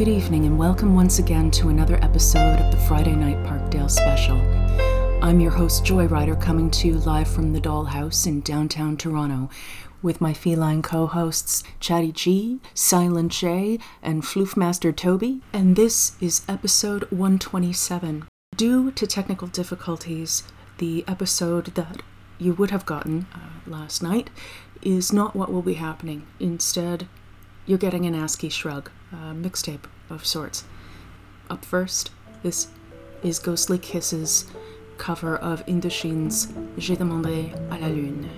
Good evening, and welcome once again to another episode of the Friday Night Parkdale Special. I'm your host, Joy Joyrider, coming to you live from the Dollhouse in downtown Toronto with my feline co hosts, Chatty G, Silent J, and Floofmaster Toby, and this is episode 127. Due to technical difficulties, the episode that you would have gotten uh, last night is not what will be happening. Instead, you're getting an ASCII shrug, a mixtape of sorts. Up first, this is Ghostly Kisses cover of Indochine's J'ai demandé à la lune.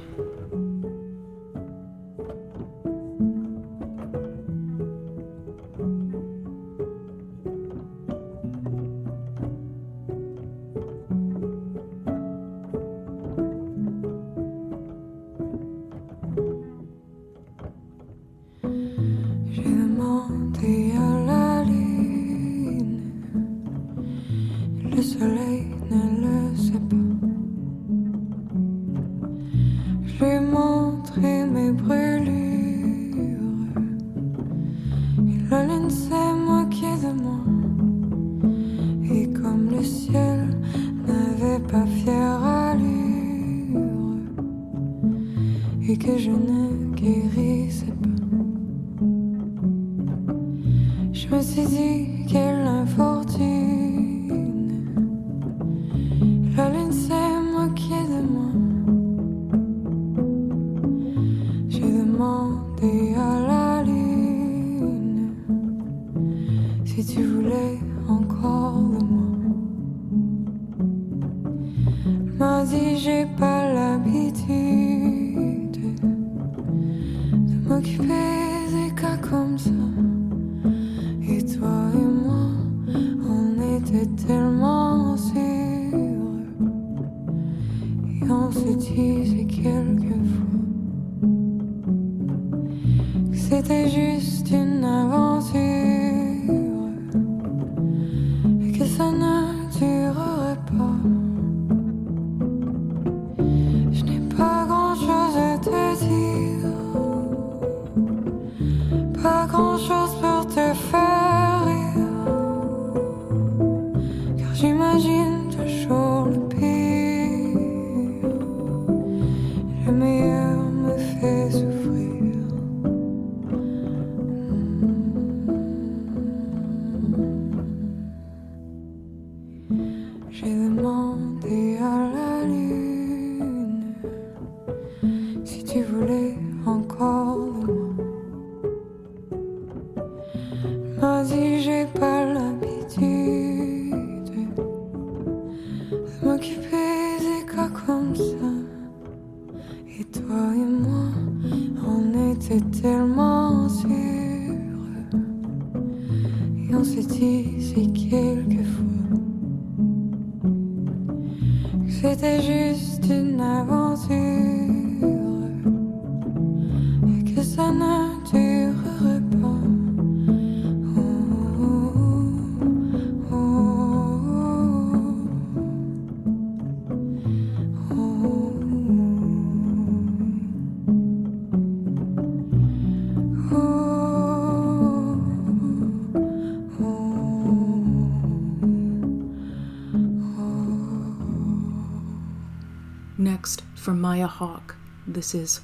Next, from Maya Hawke, this is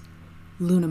Luna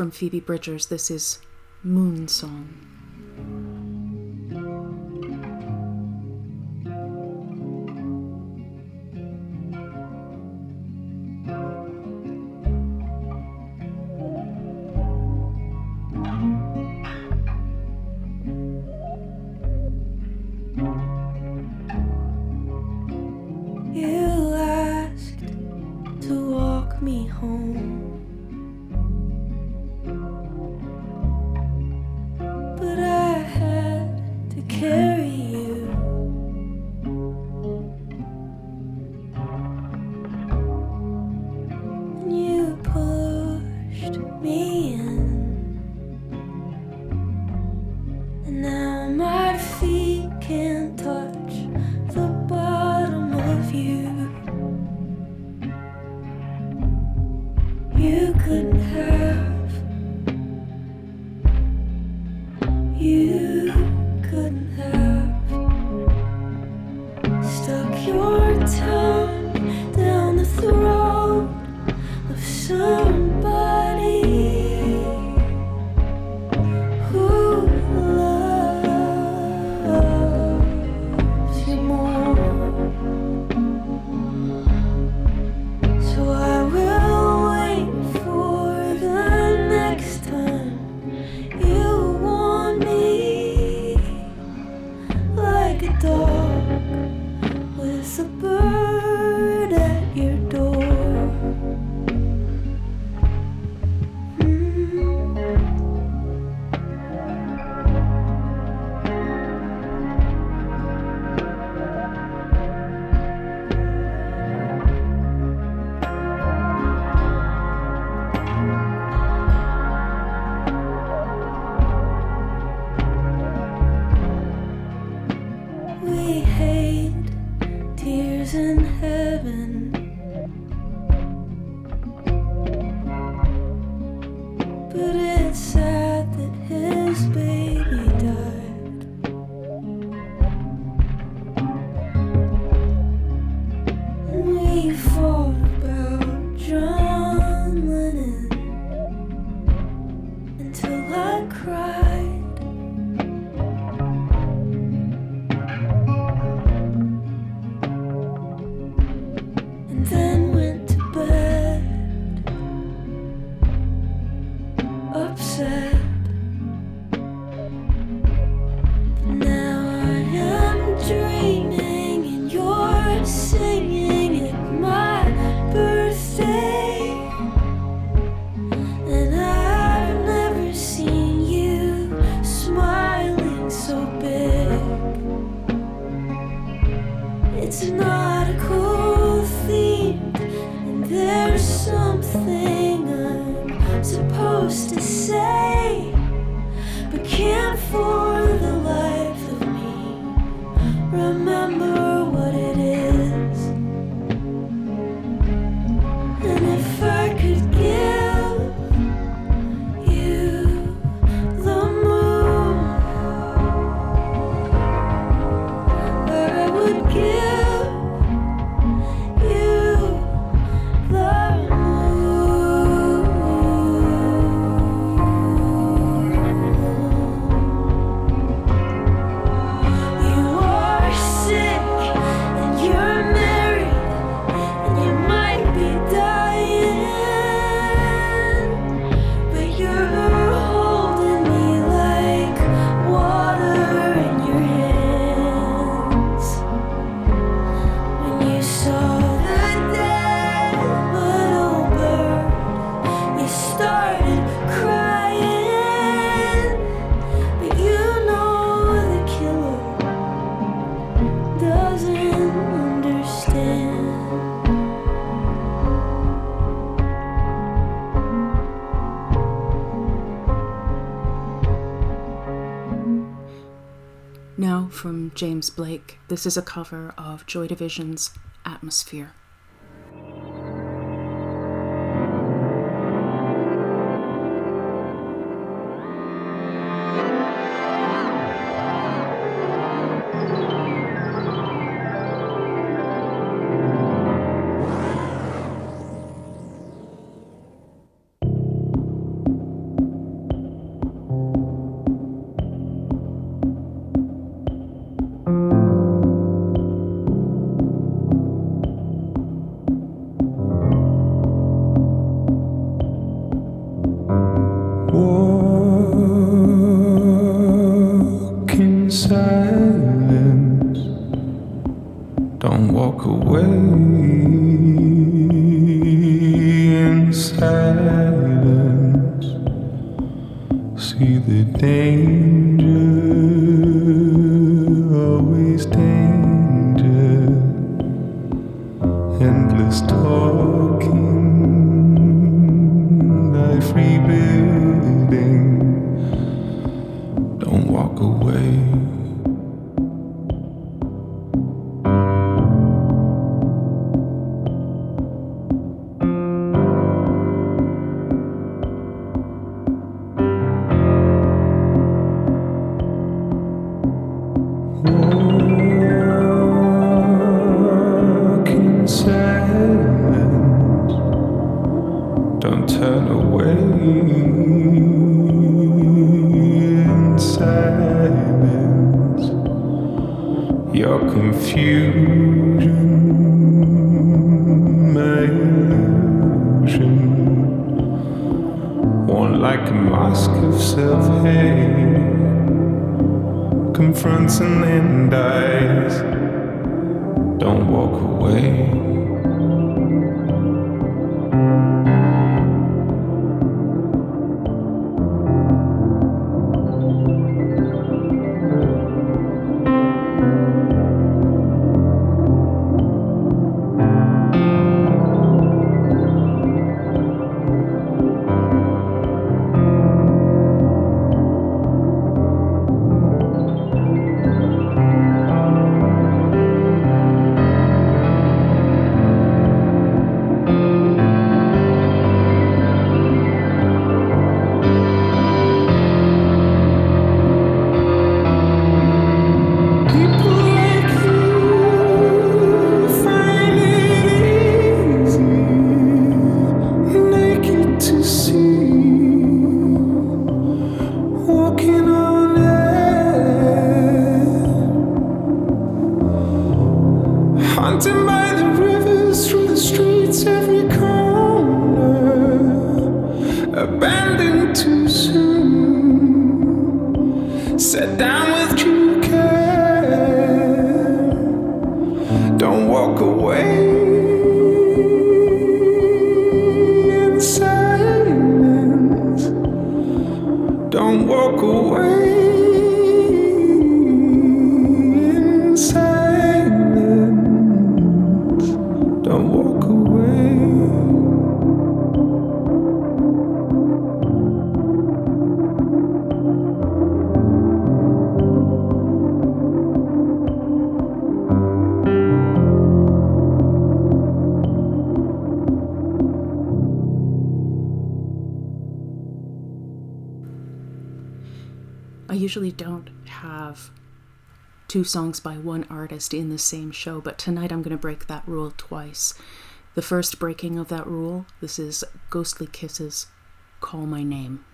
from Phoebe Bridgers, this is Moon Song. From James Blake. This is a cover of Joy Division's Atmosphere. Usually don't have two songs by one artist in the same show, but tonight I'm going to break that rule twice. The first breaking of that rule, this is Ghostly Kisses, Call My Name.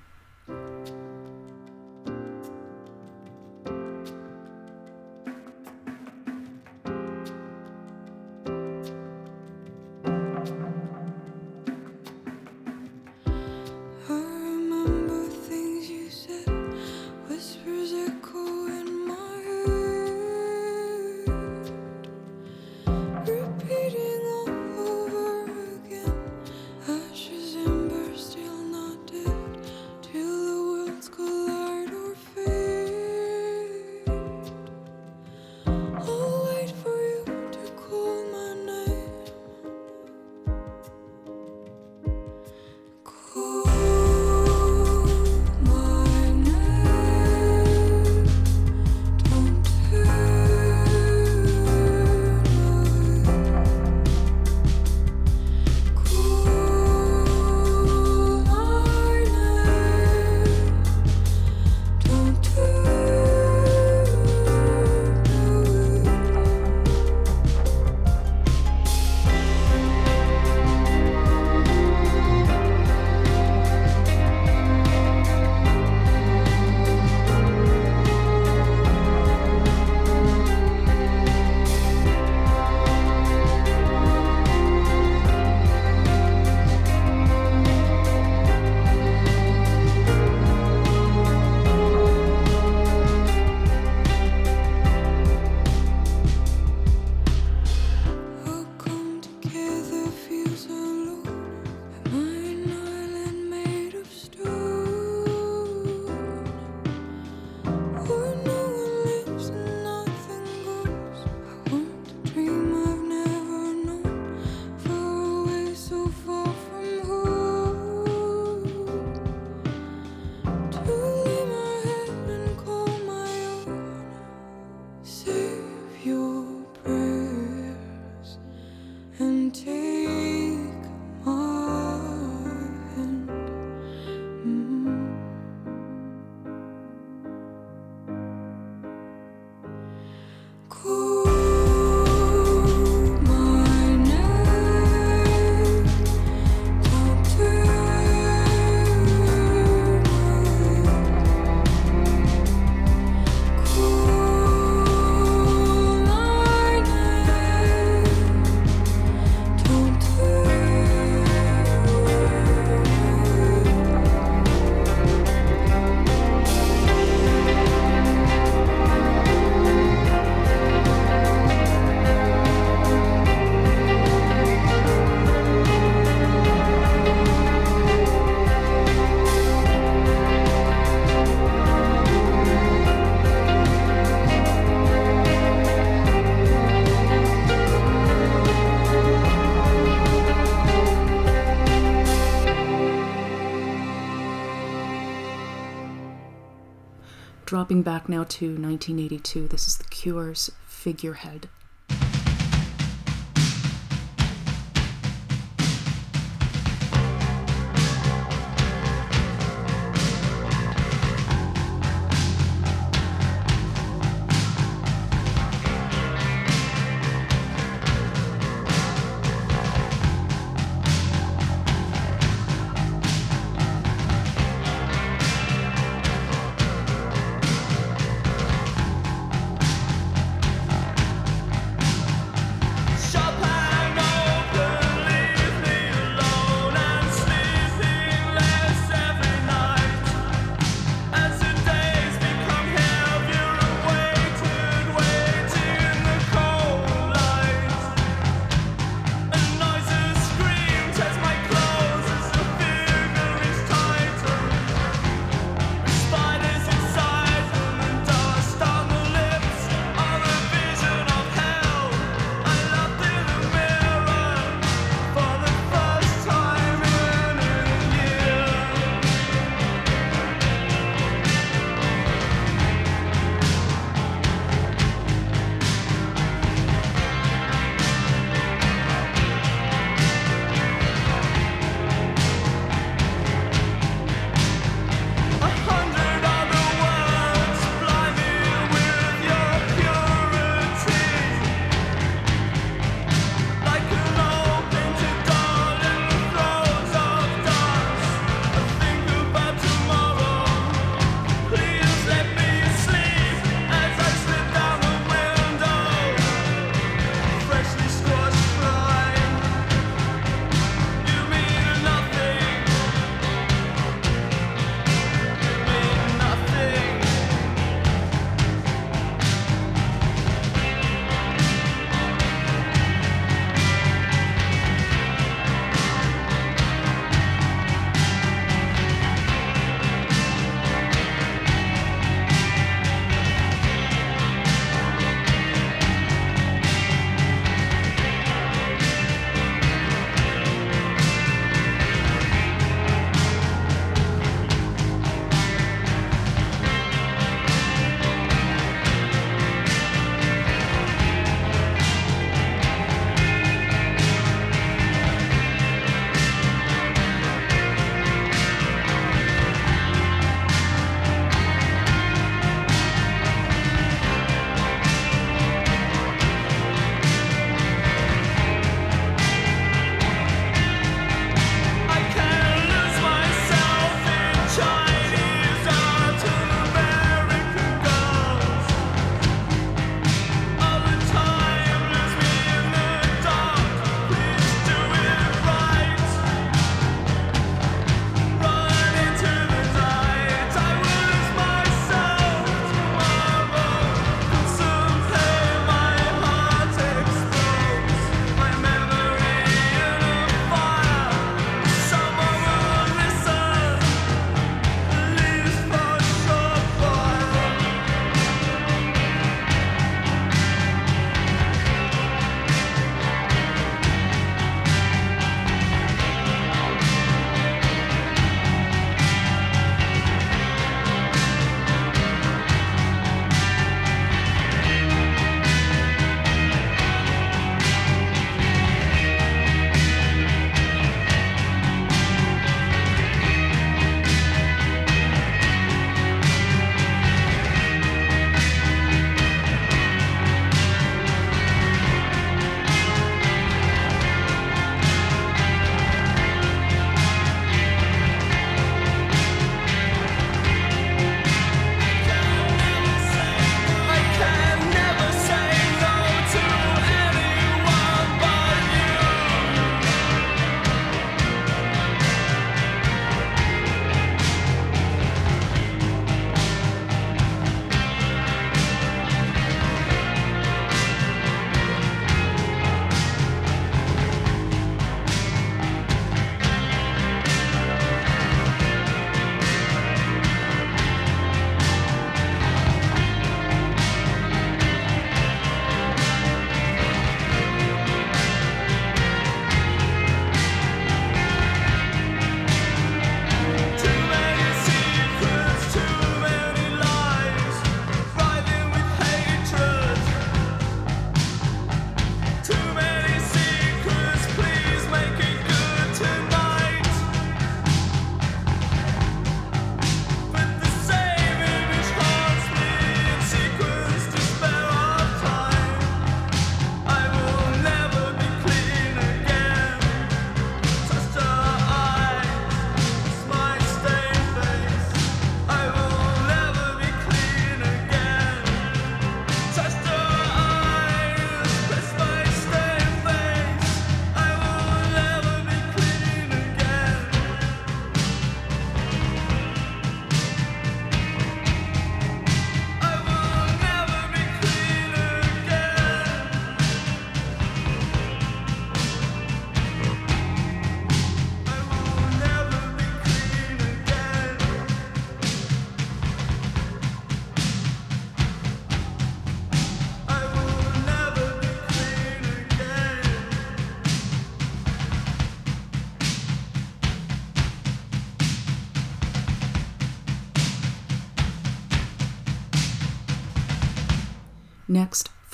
Back now to 1982, this is The Cure's Figurehead.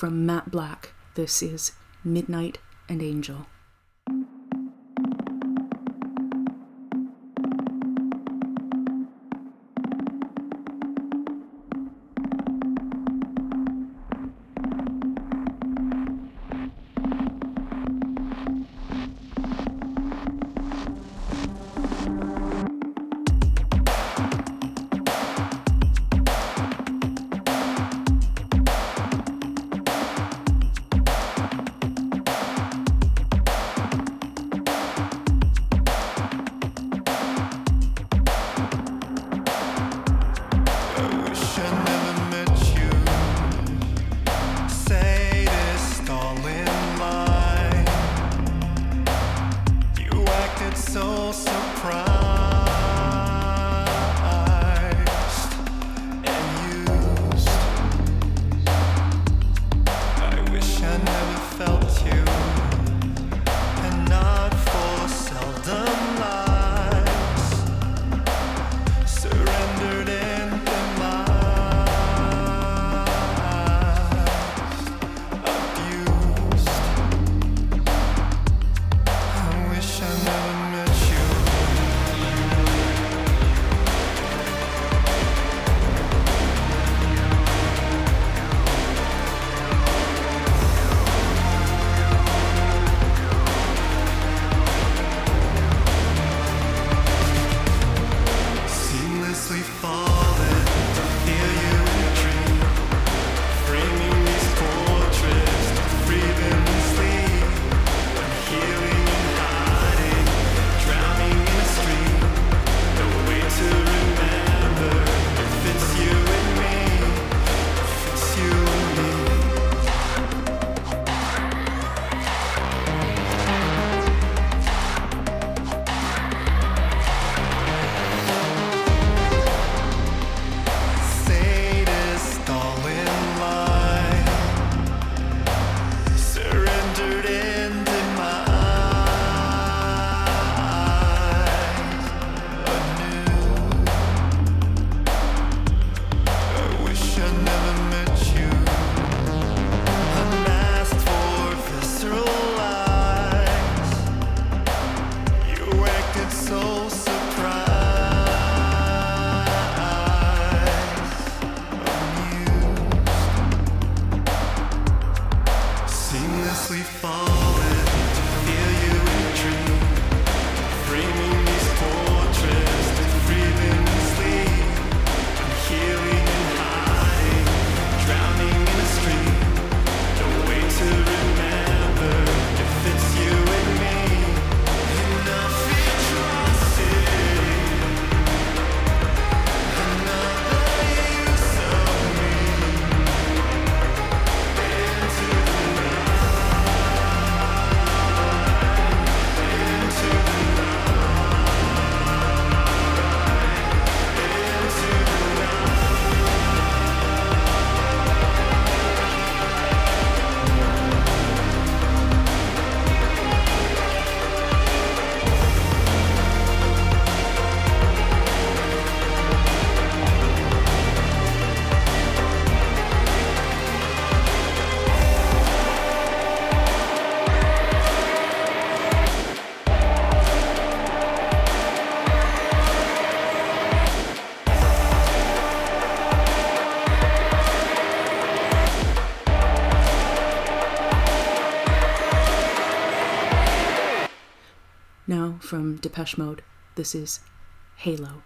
From Matte Blvck, this is Midnight and Angel. From Depeche Mode. This is Halo.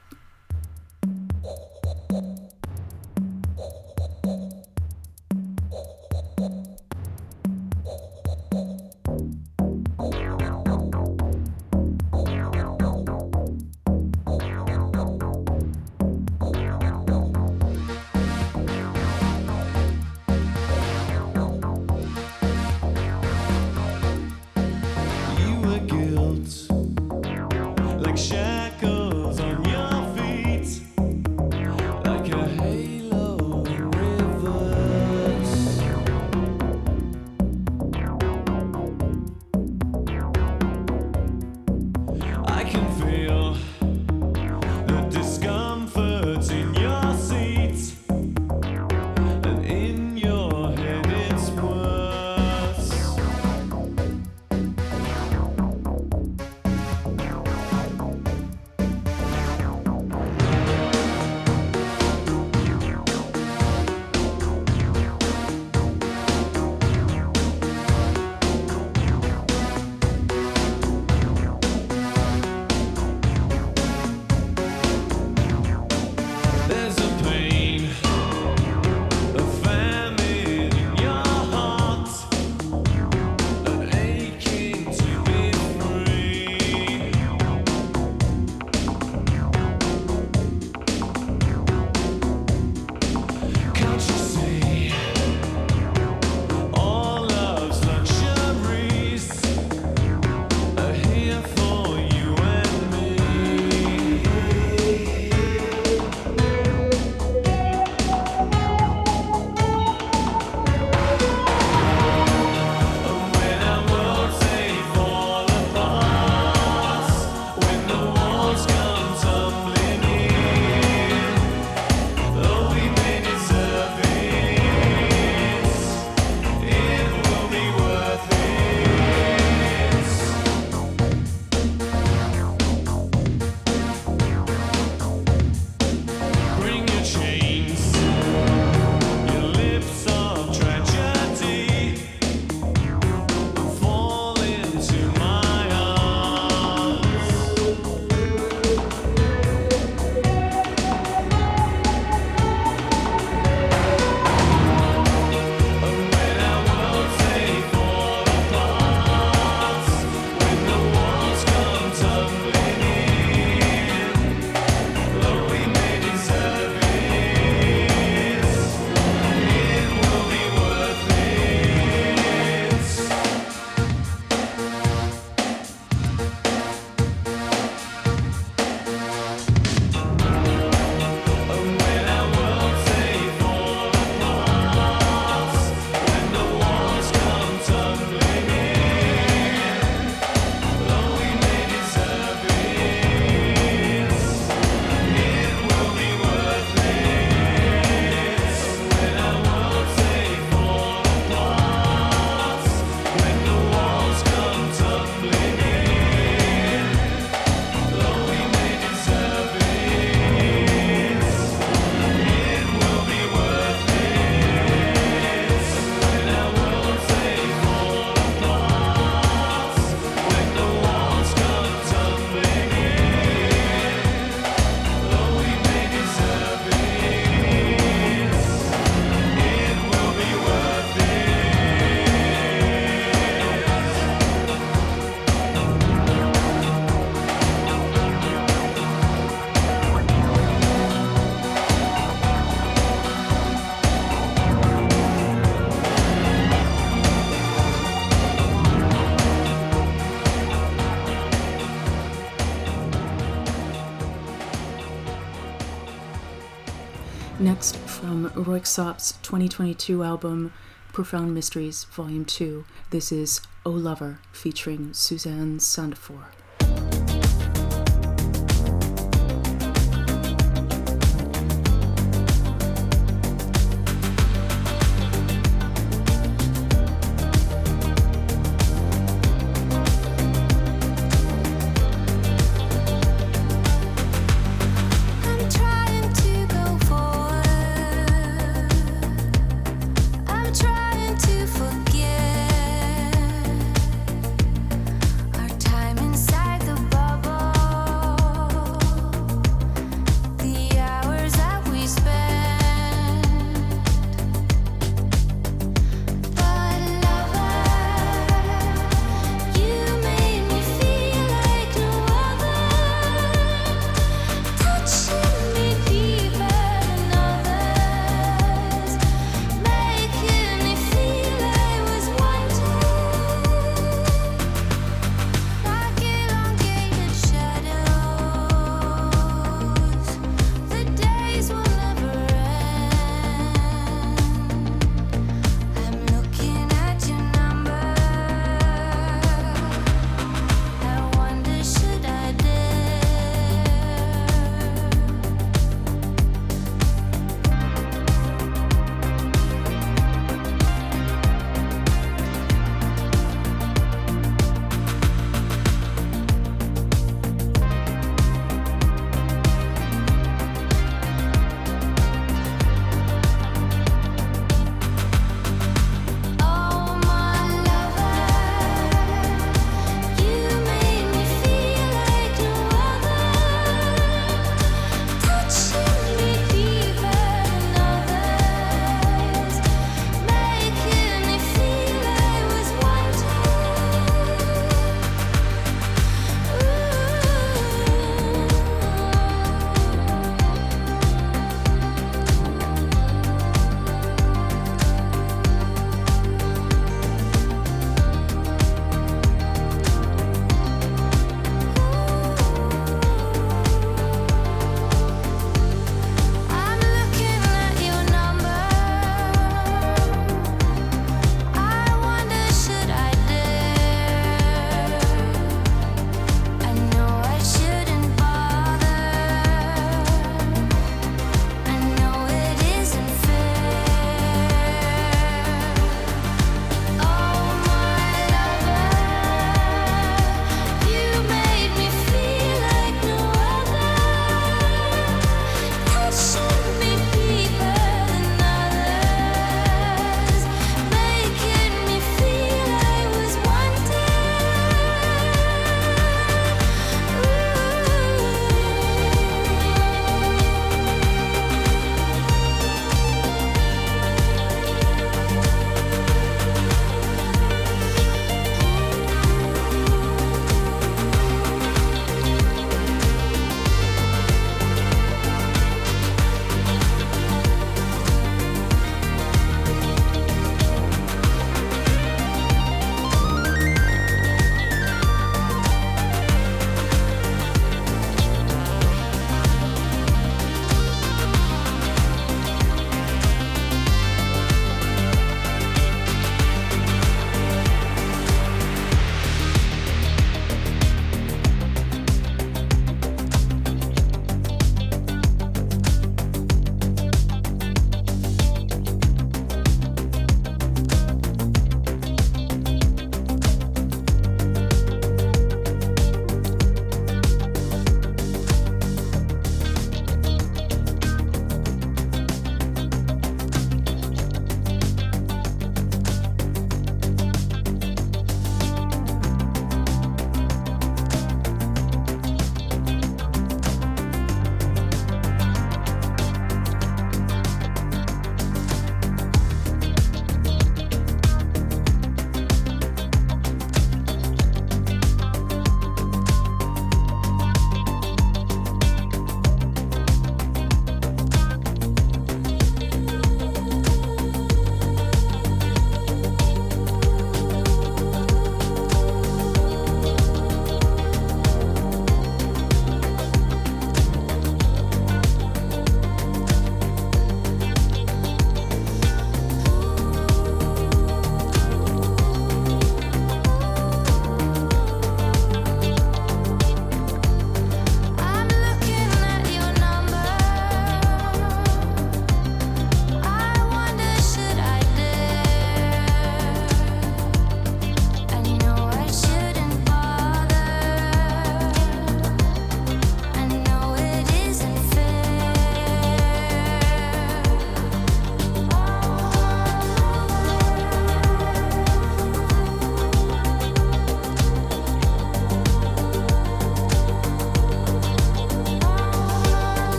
Röyksopp's 2022 album Profound Mysteries Volume 2, this is O Lover featuring Susanne Sundfør.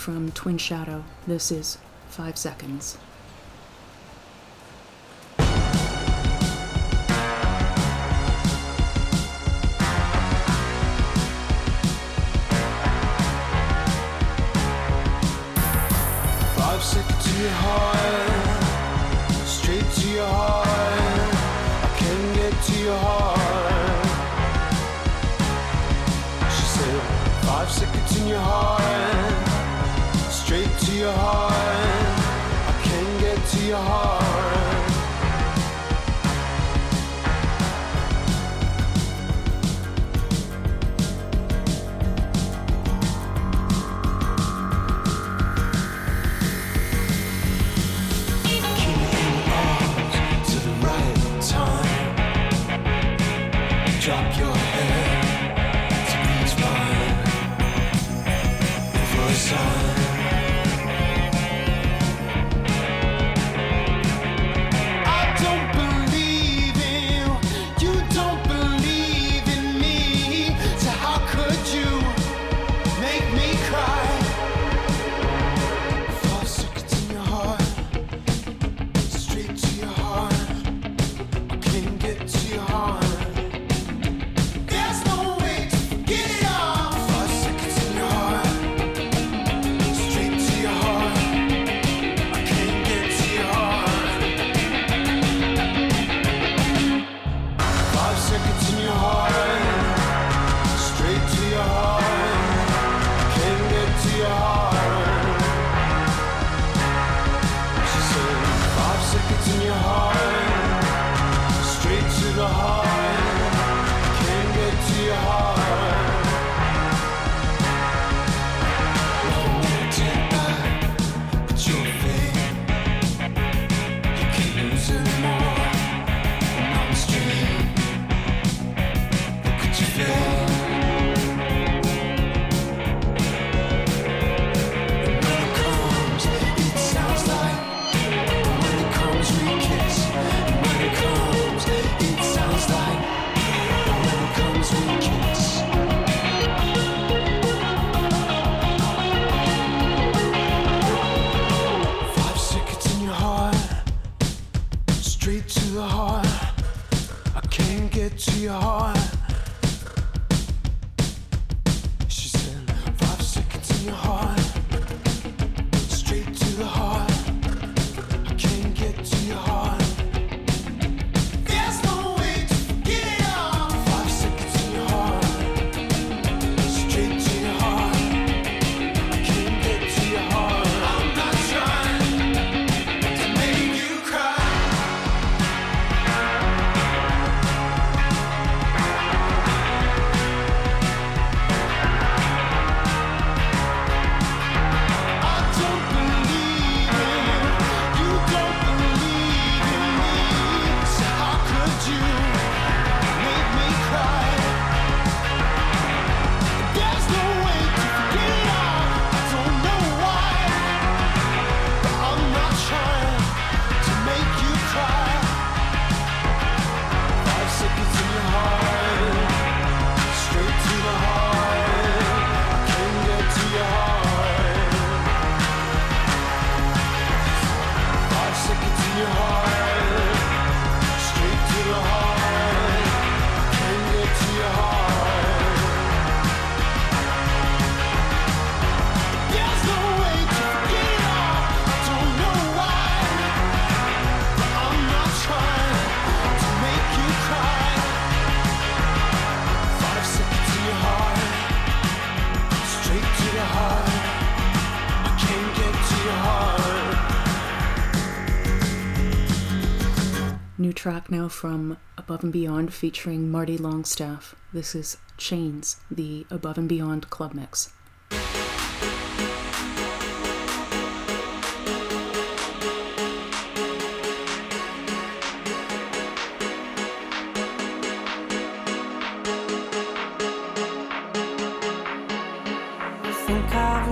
from Twin Shadow. This is Five Seconds. now from Above and Beyond featuring Marty Longstaff. This is Chains, the Above and Beyond Club Mix.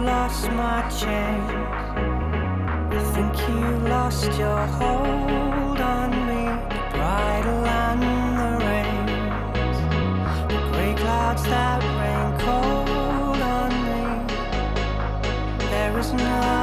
lost my chains. I think you lost your hold. that rain cold on me. There is no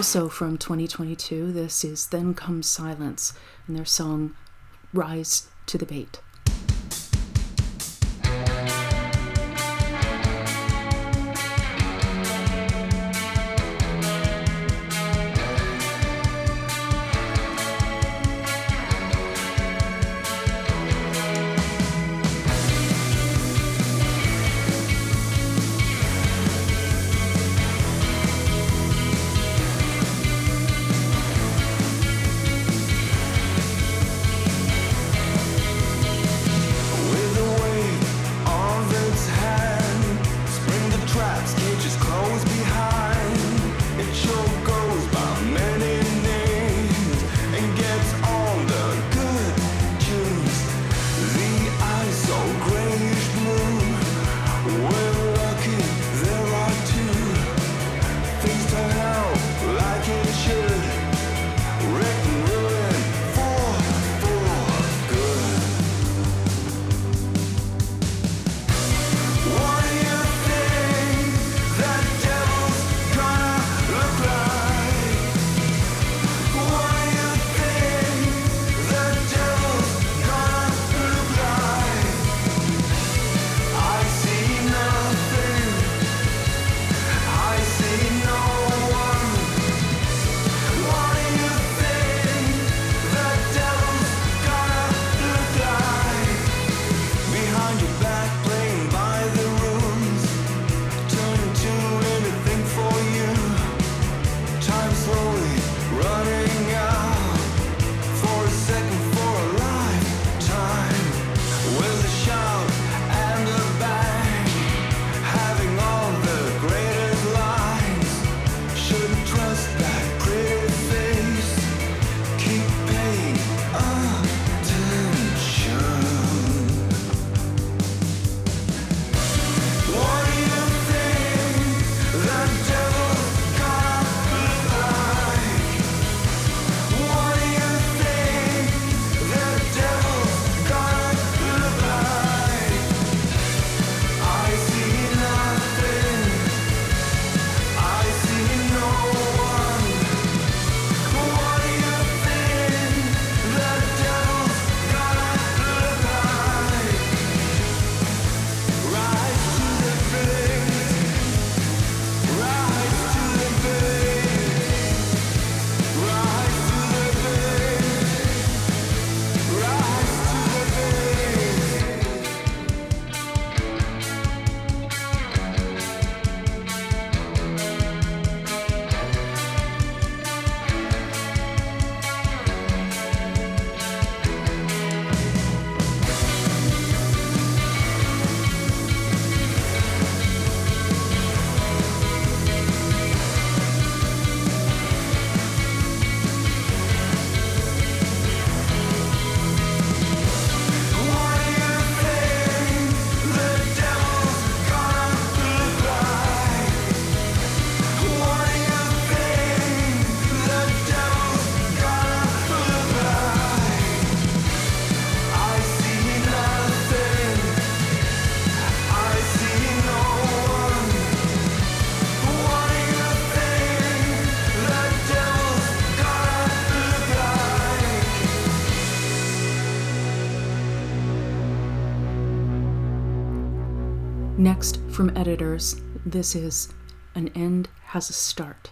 Also from 2022, this is Then Comes Silence and their song Rise to the Bait. From editors, this is An End Has a Start.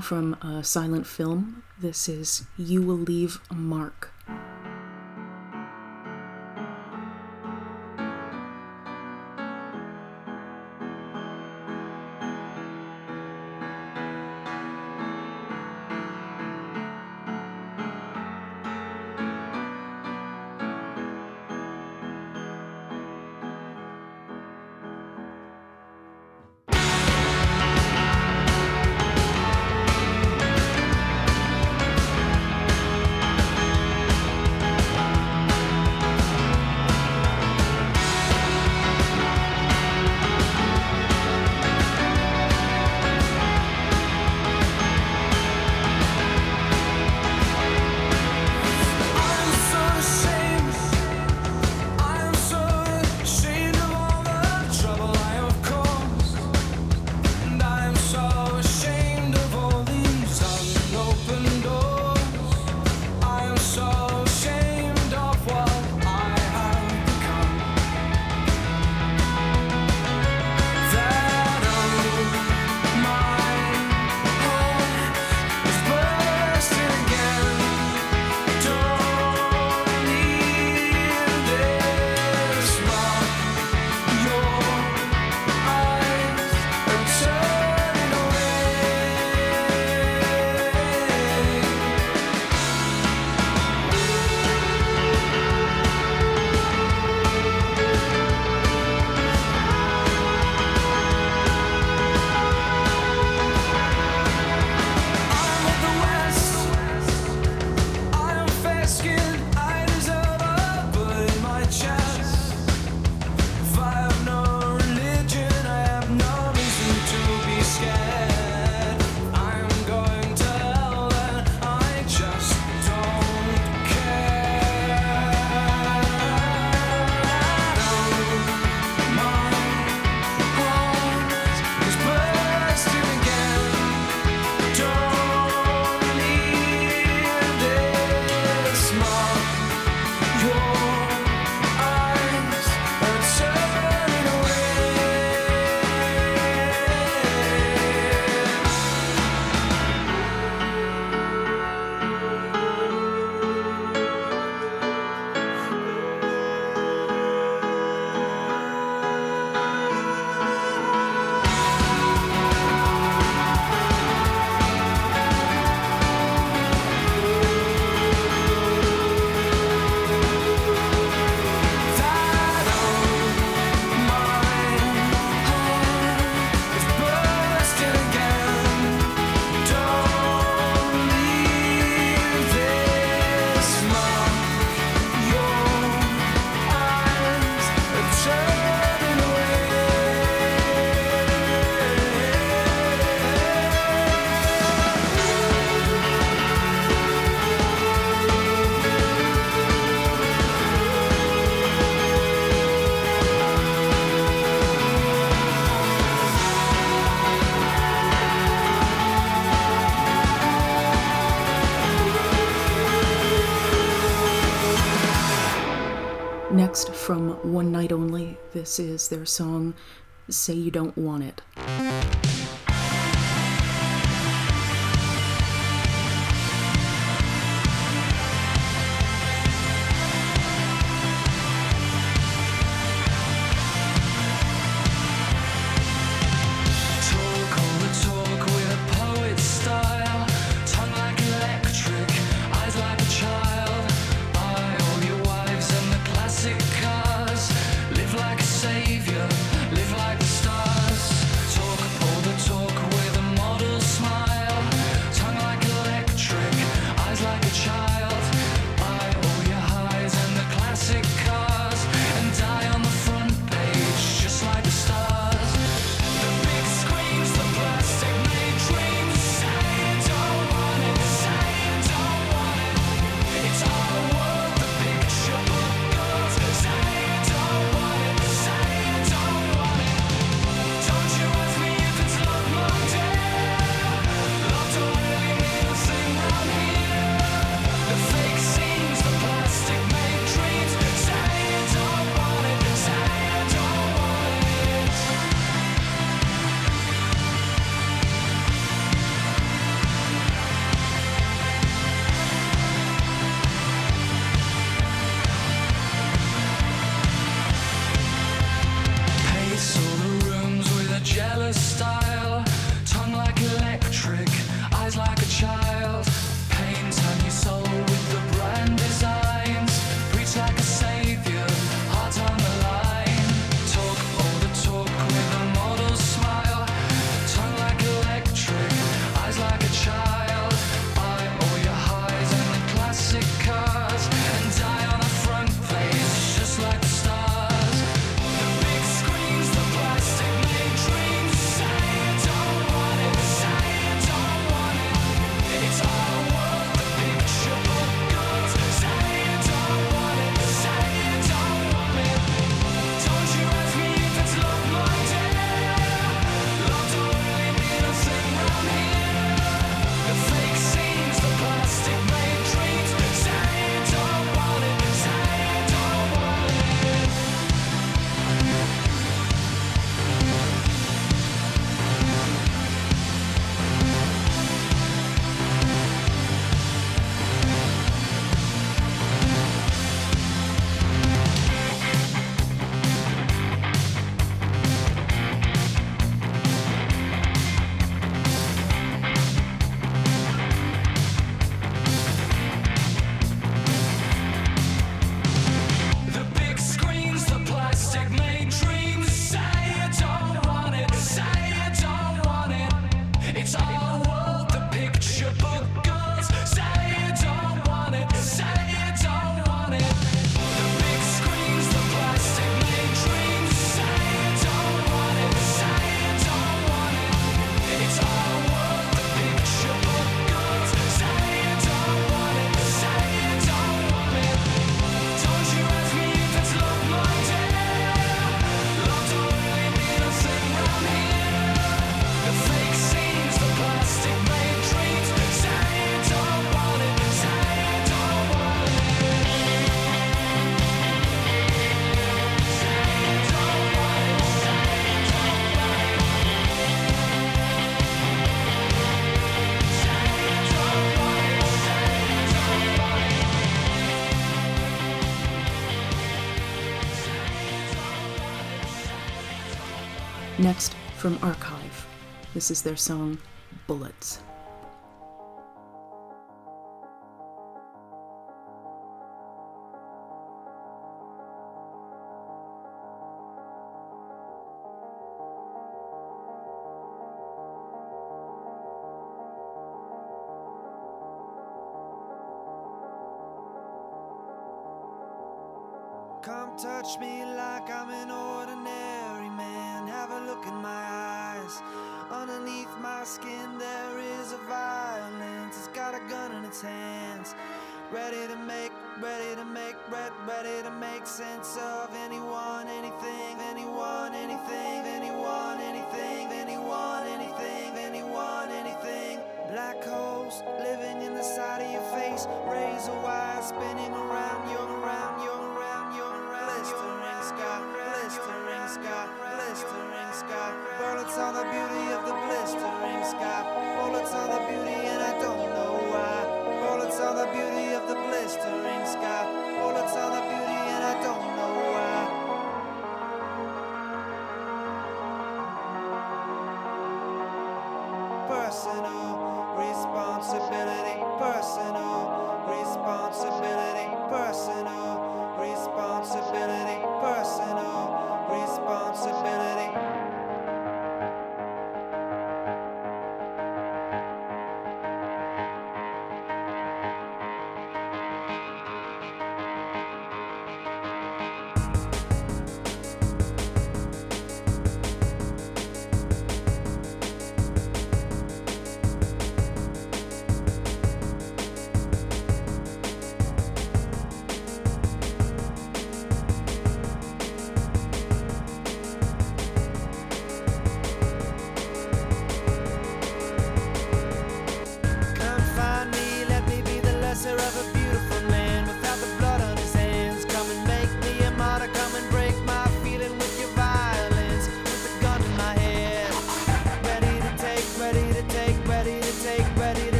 from a silent film. This is You Will Leave is their song Say You Don't Want It. From Archive. This is their song, Bullets.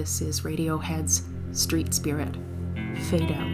This is Radiohead's Street Spirit. Fade out.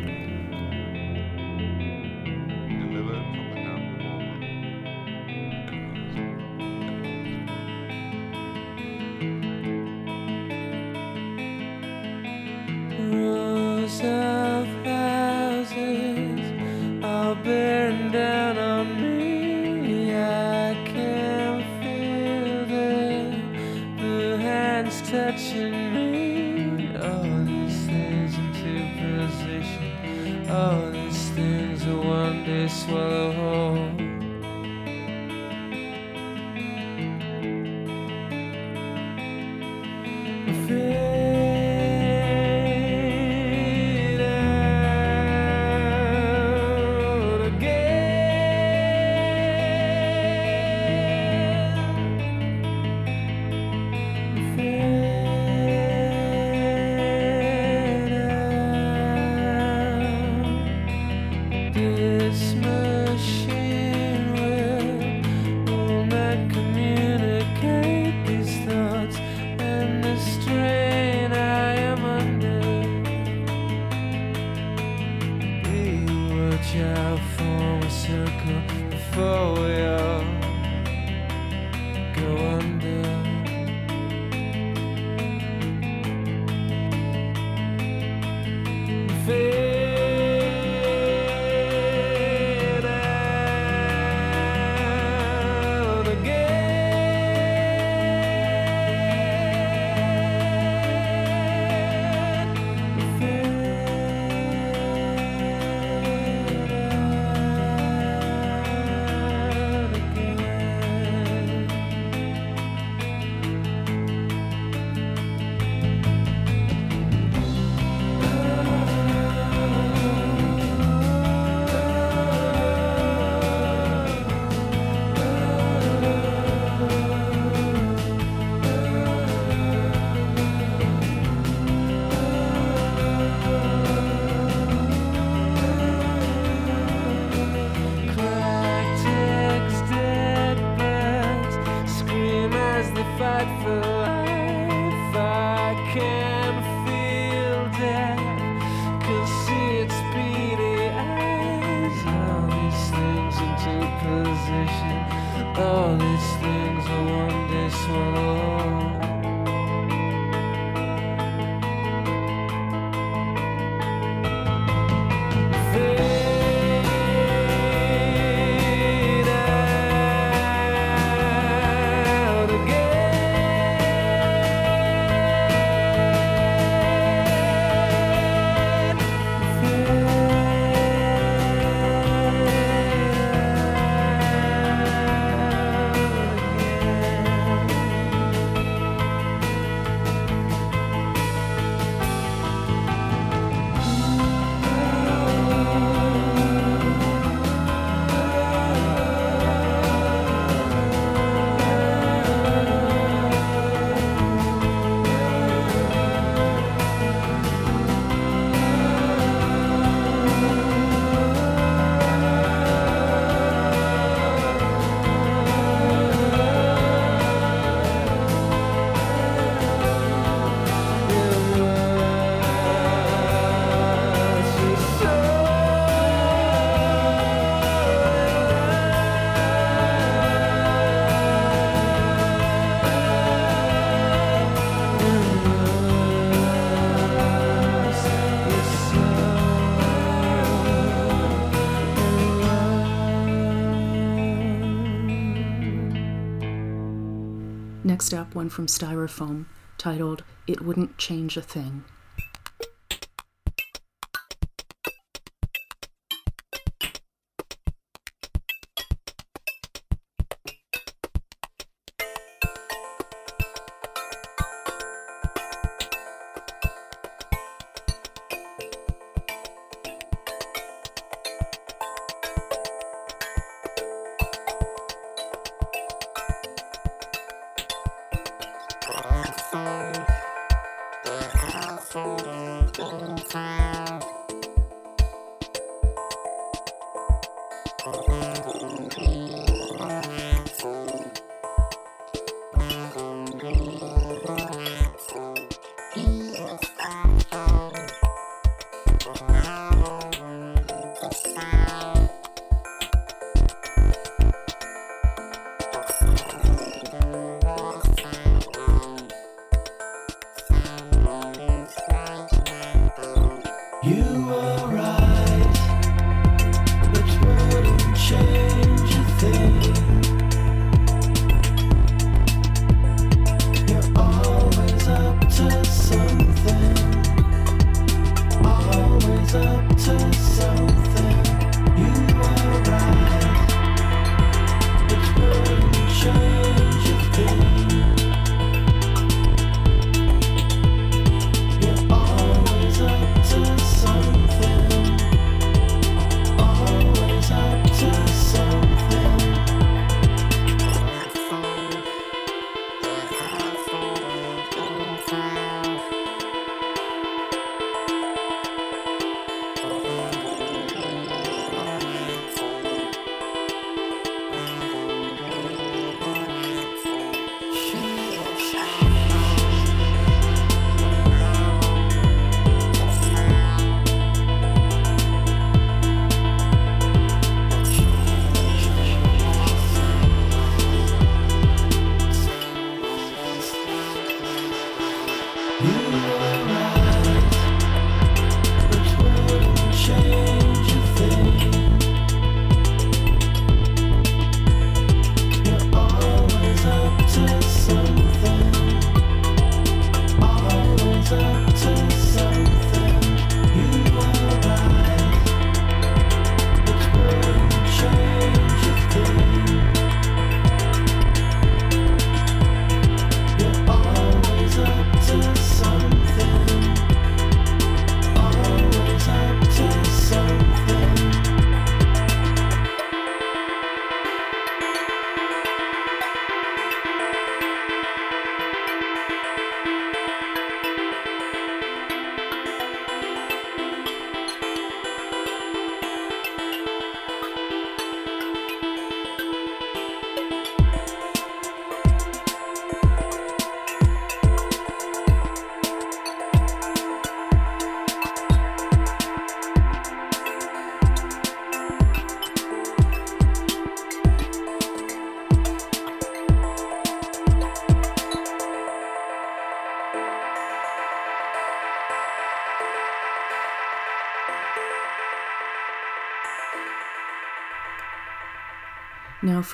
Next up, one from Styrofoam titled It Wouldn't Change a Thing.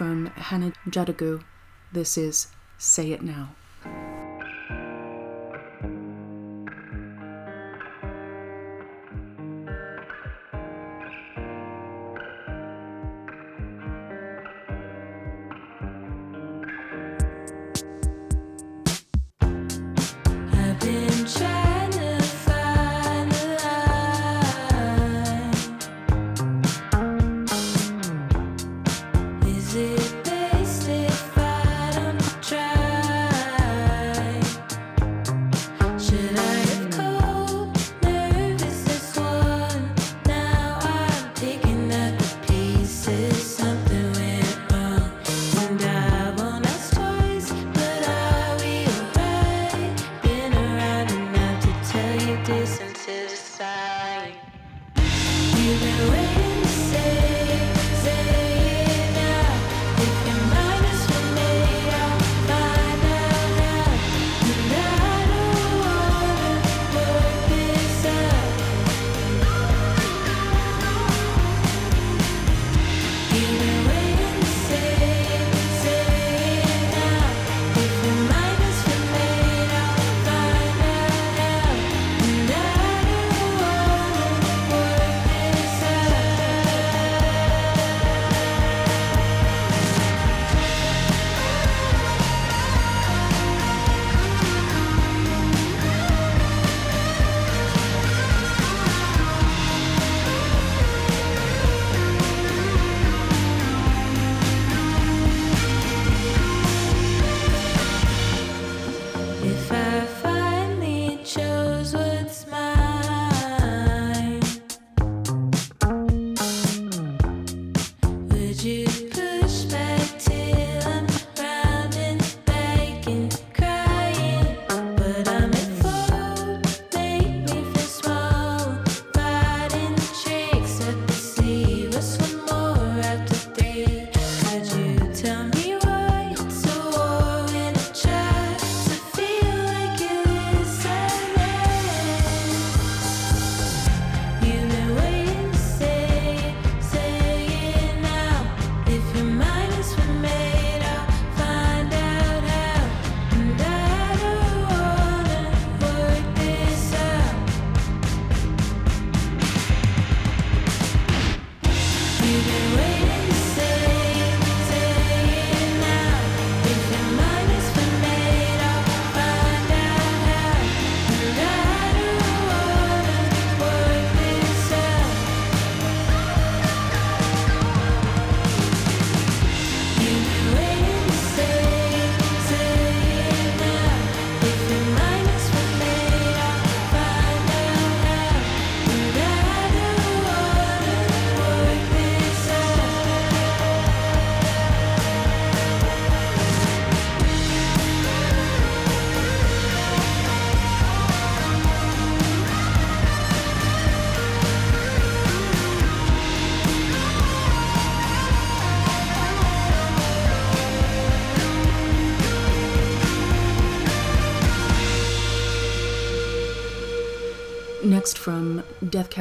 From Hannah Jadagu, this is Say It Now.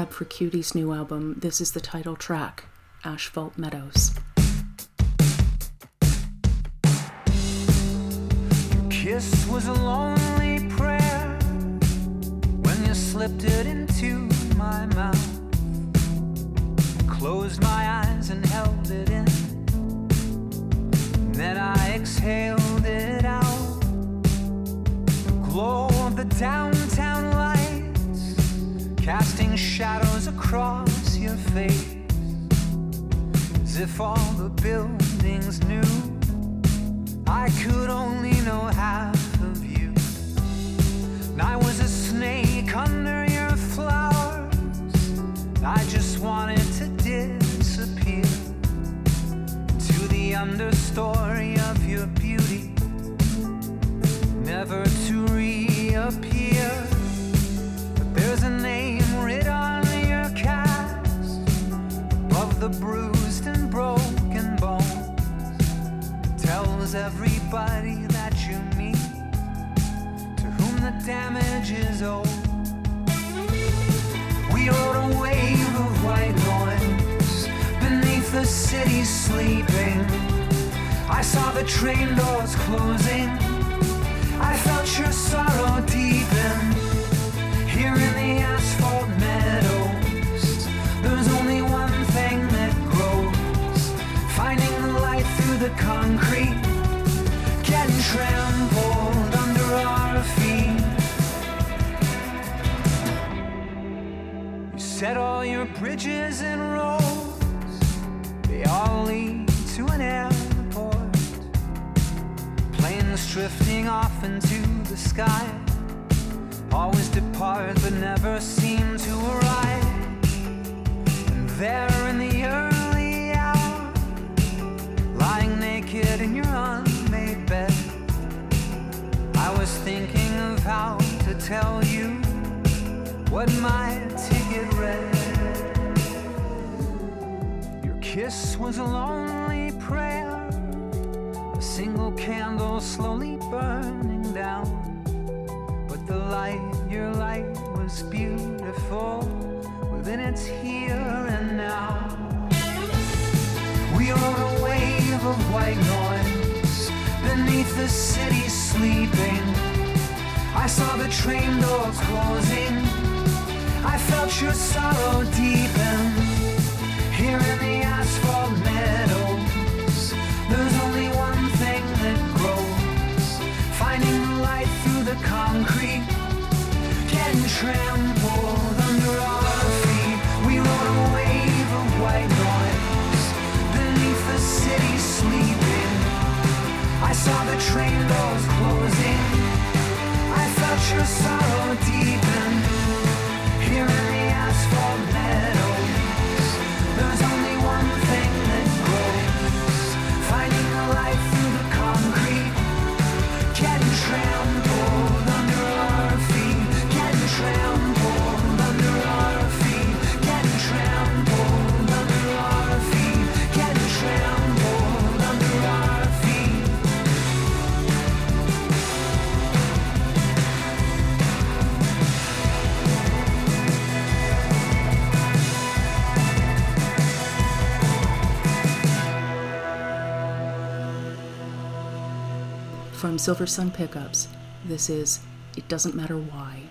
Cab for Cutie's new album, this is the title track, Asphalt Meadows. Across your face. As if all the buildings knew I could only know half of you. And I was a snake under your flowers. I just wanted to disappear to the understory of your beauty, never to bruised and broken bones tells everybody that you meet to whom the damage is owed. We rode a wave of white noise beneath the city sleeping. I saw the train doors closing. I felt your sorrow deepen here in the asphalt concrete, getting trampled under our feet. You set all your bridges and roads, they all lead to an airport. Planes drifting off into the sky, always depart but never seem to arrive. And there in the naked in your unmade bed, I was thinking of how to tell you what my ticket read. Your kiss was a lonely prayer, a single candle slowly burning down. But the light, your light was beautiful within its here and now. We rode a wave of white noise beneath the city sleeping. I saw the train doors closing. I felt your sorrow deepen here in the asphalt meadows. There's only one thing that grows, finding the light through the concrete, getting trampled I saw the train doors closing. I felt your sorrow deepen here From Silversun Pickups, this is It Doesn't Matter Why.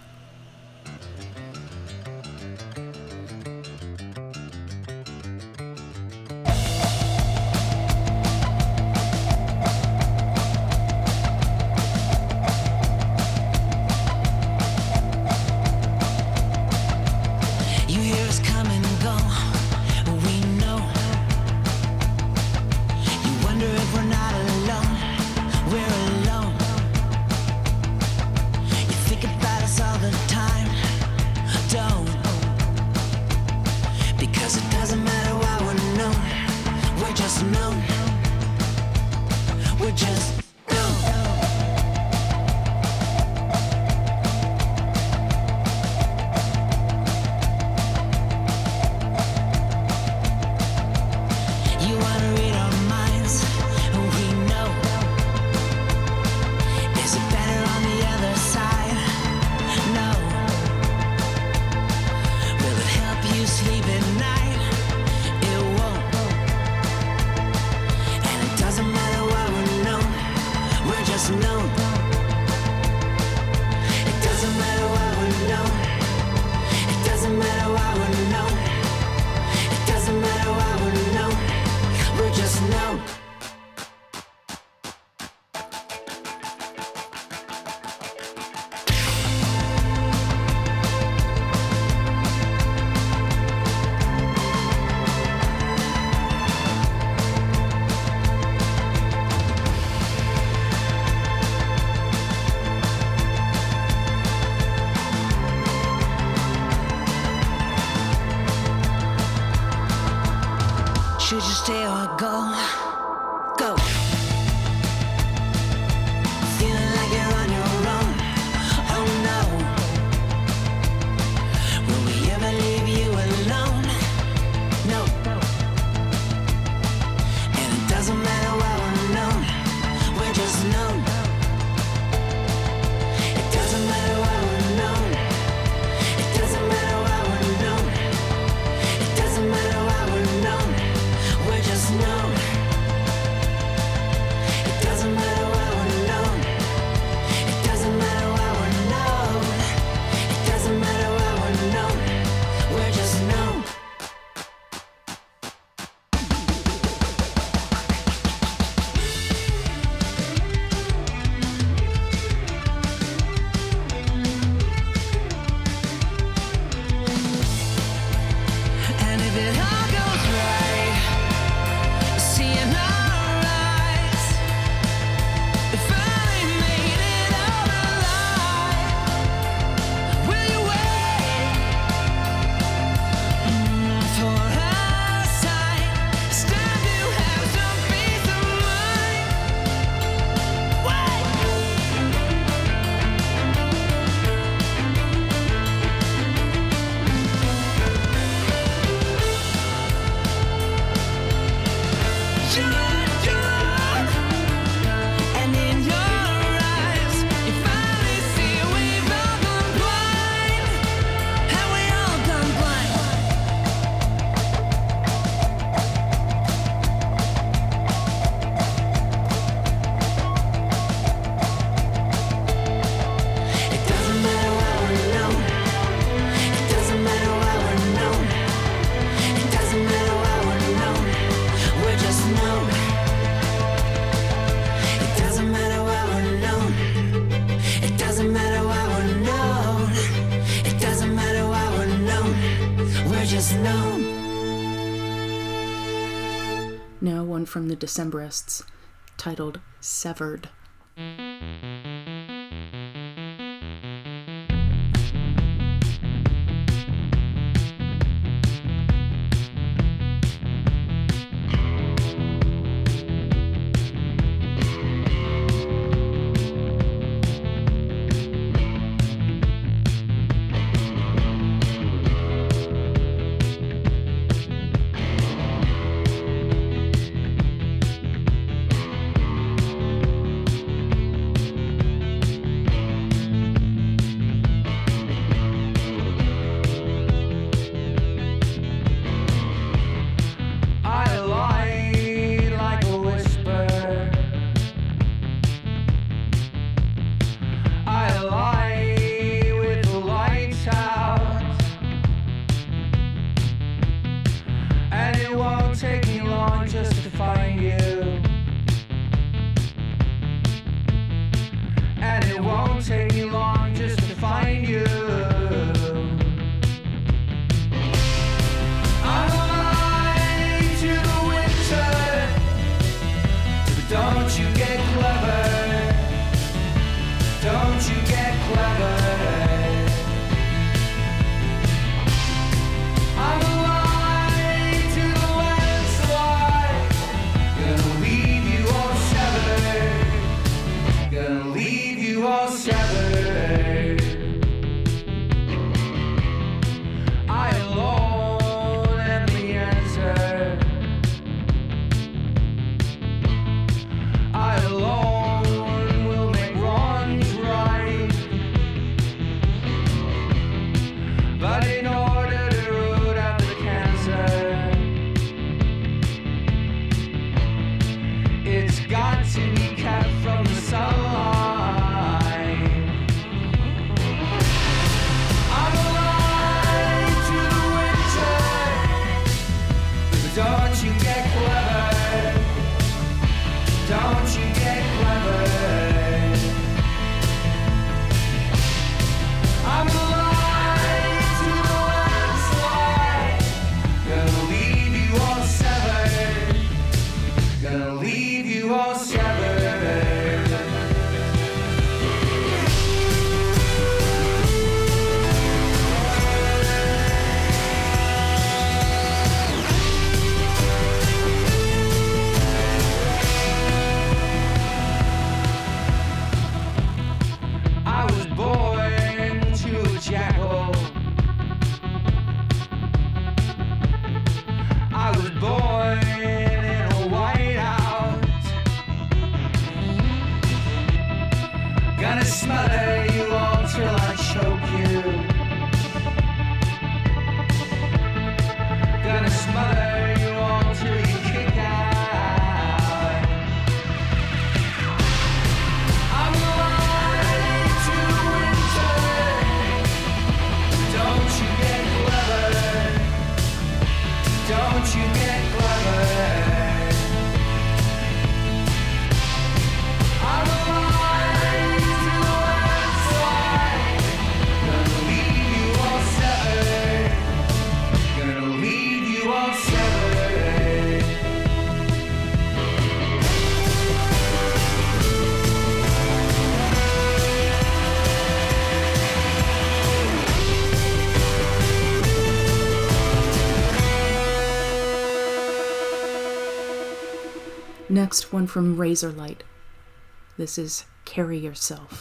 from the Decemberists titled Severed. one from Razorlight. This is Carry Yourself.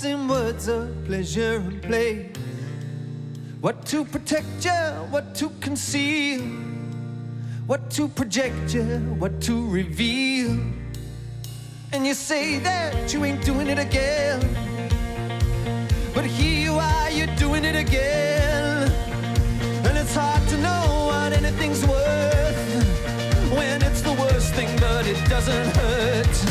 In words of pleasure and play. What to protect you, what to conceal, what to project you, what to reveal. And you say that you ain't doing it again. But here you are, you're doing it again. And it's hard to know what anything's worth when it's the worst thing, but it doesn't hurt.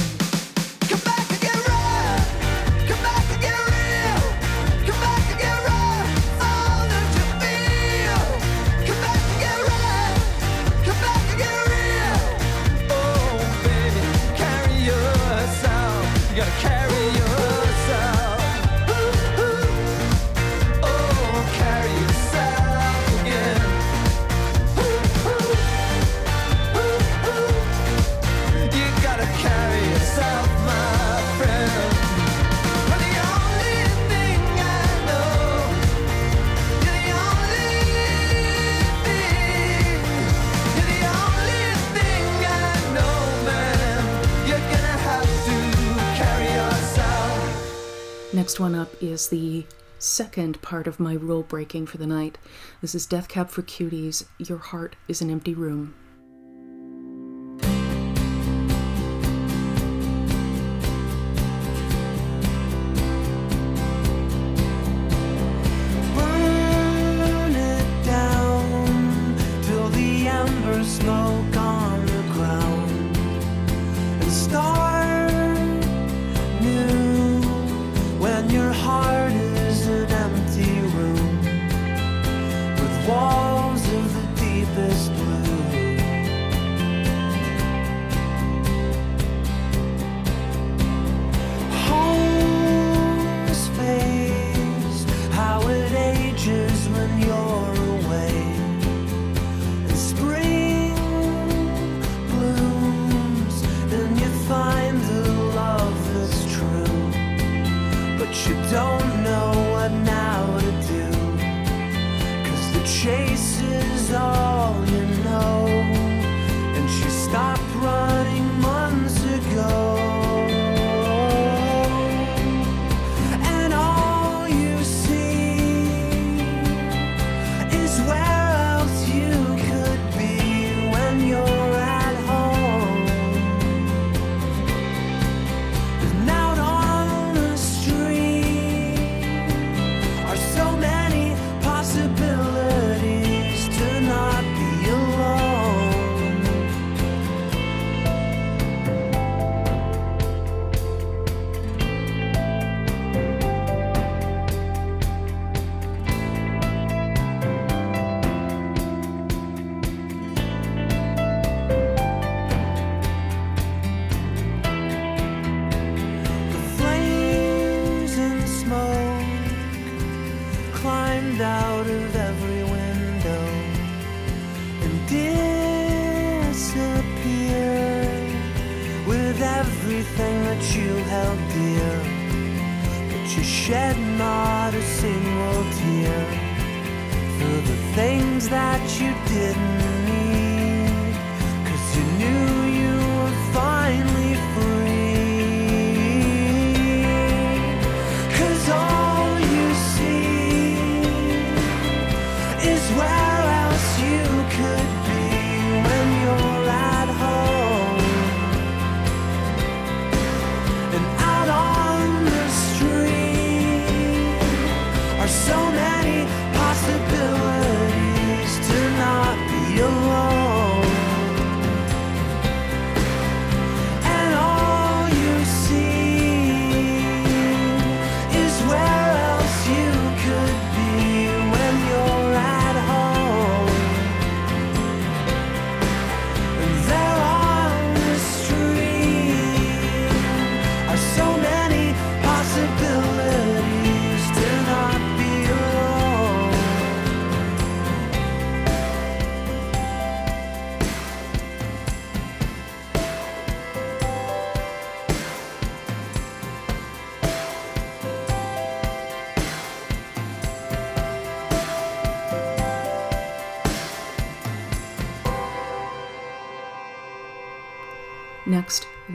is the second part of my rule breaking for the night. This is Death Cab for Cutie's Your Heart is an Empty Room.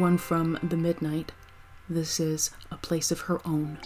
one from The Midnight. This is A Place of Her Own.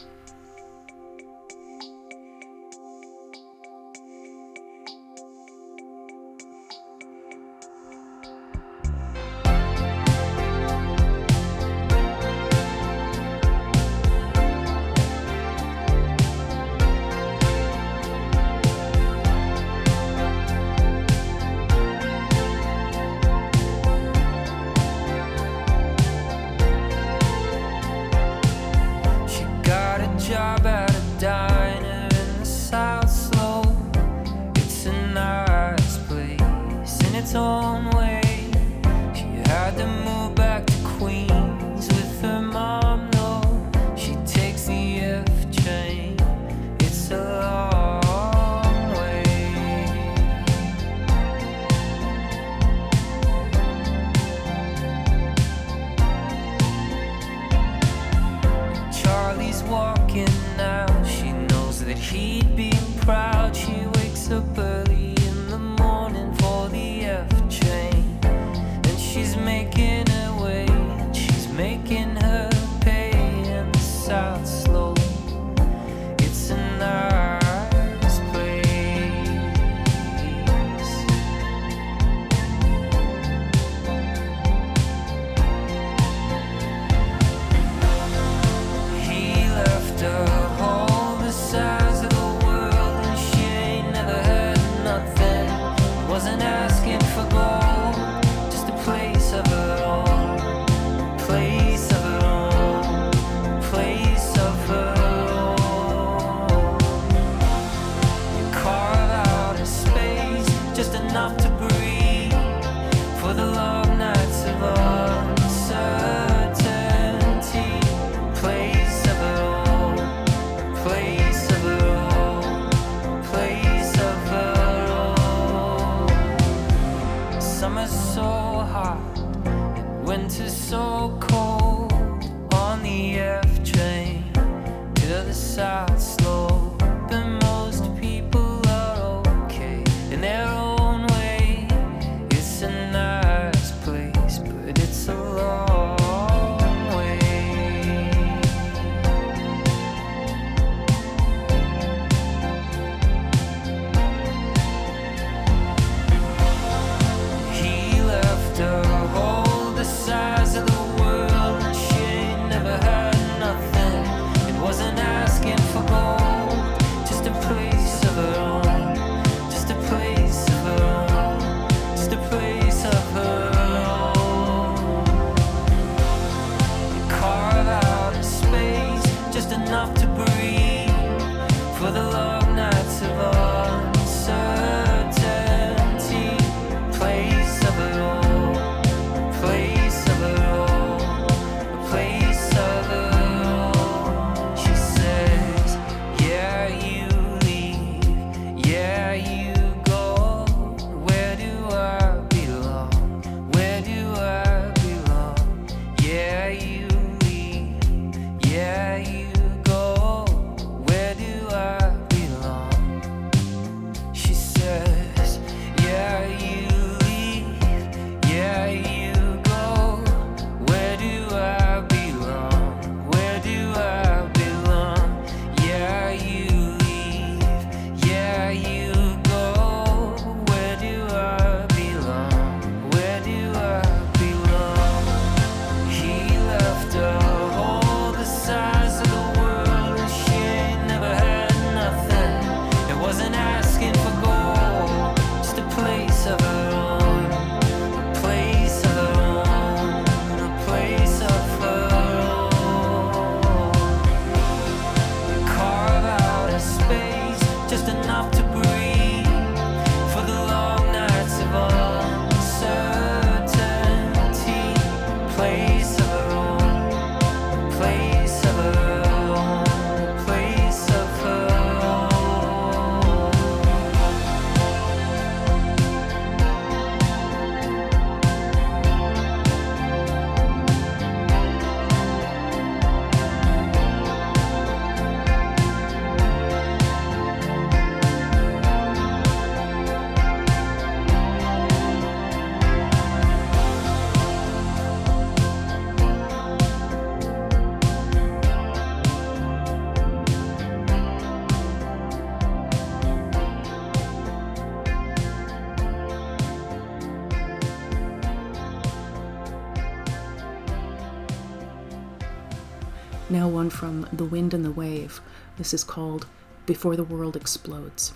from The Wind and the Wave. This is called Before the World Explodes.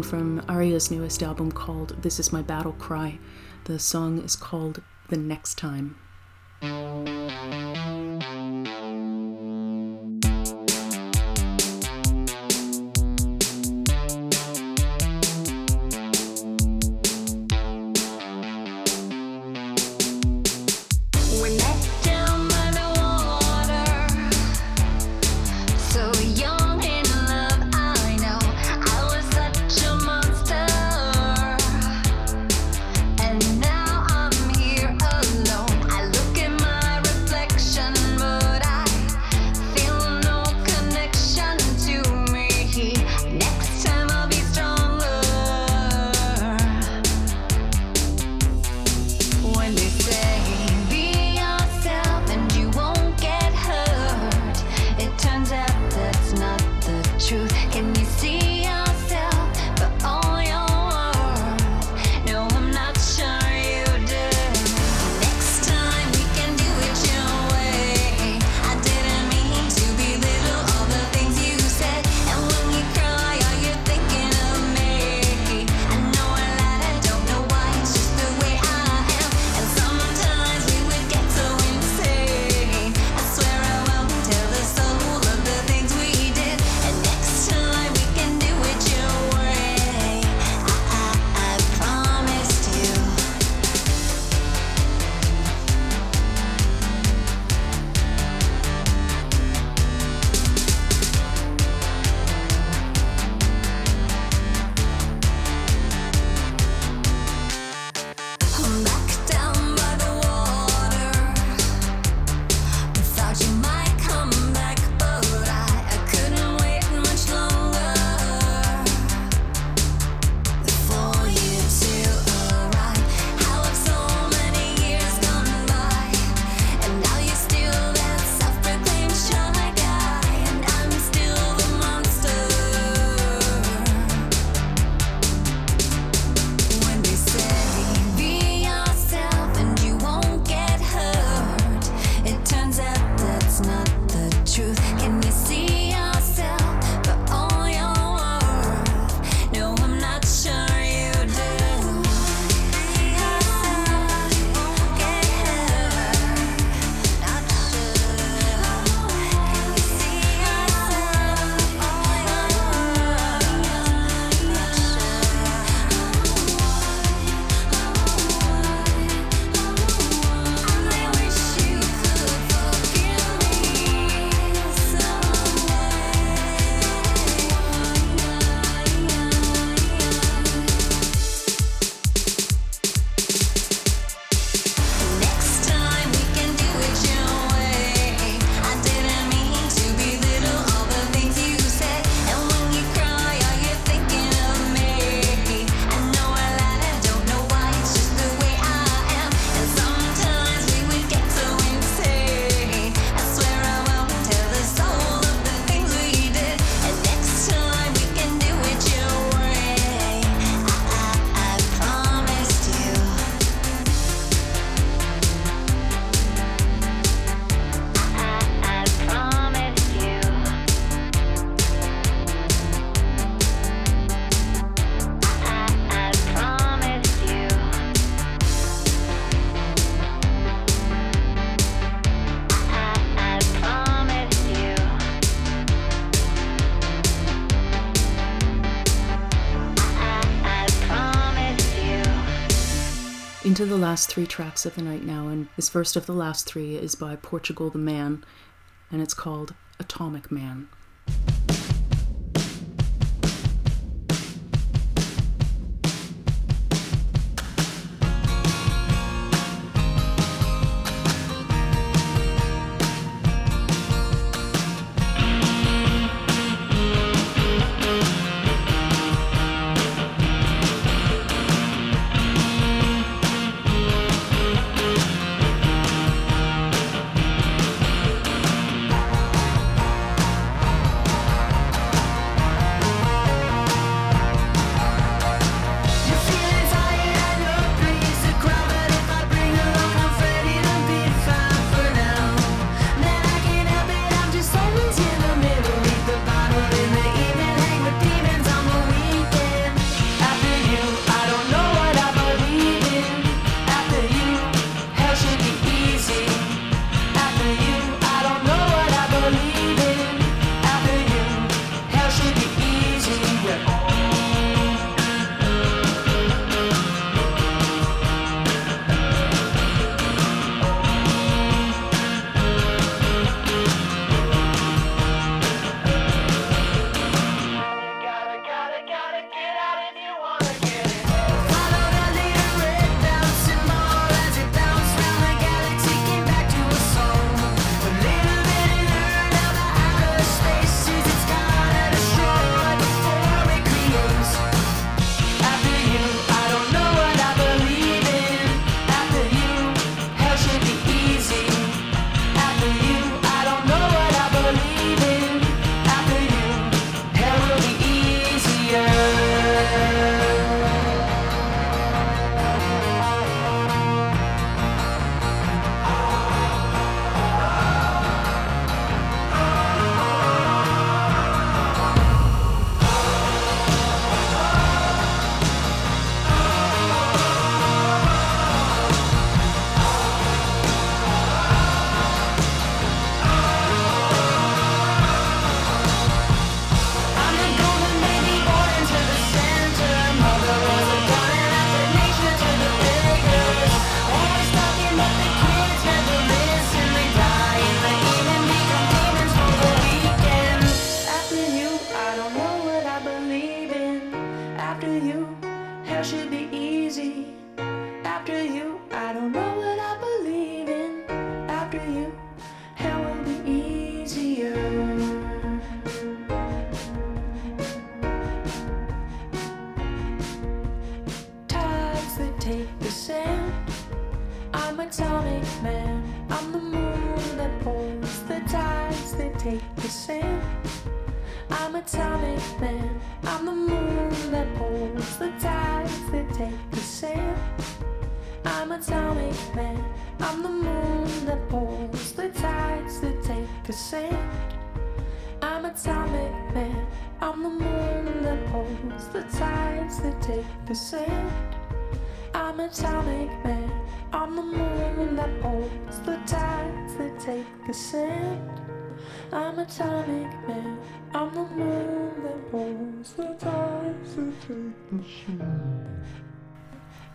one from Ayria's newest album called This Is My Battle Cry. The song is called The Next Time. To the last three tracks of the night now, and this first of the last three is by Portugal the Man, and it's called Atomic Man.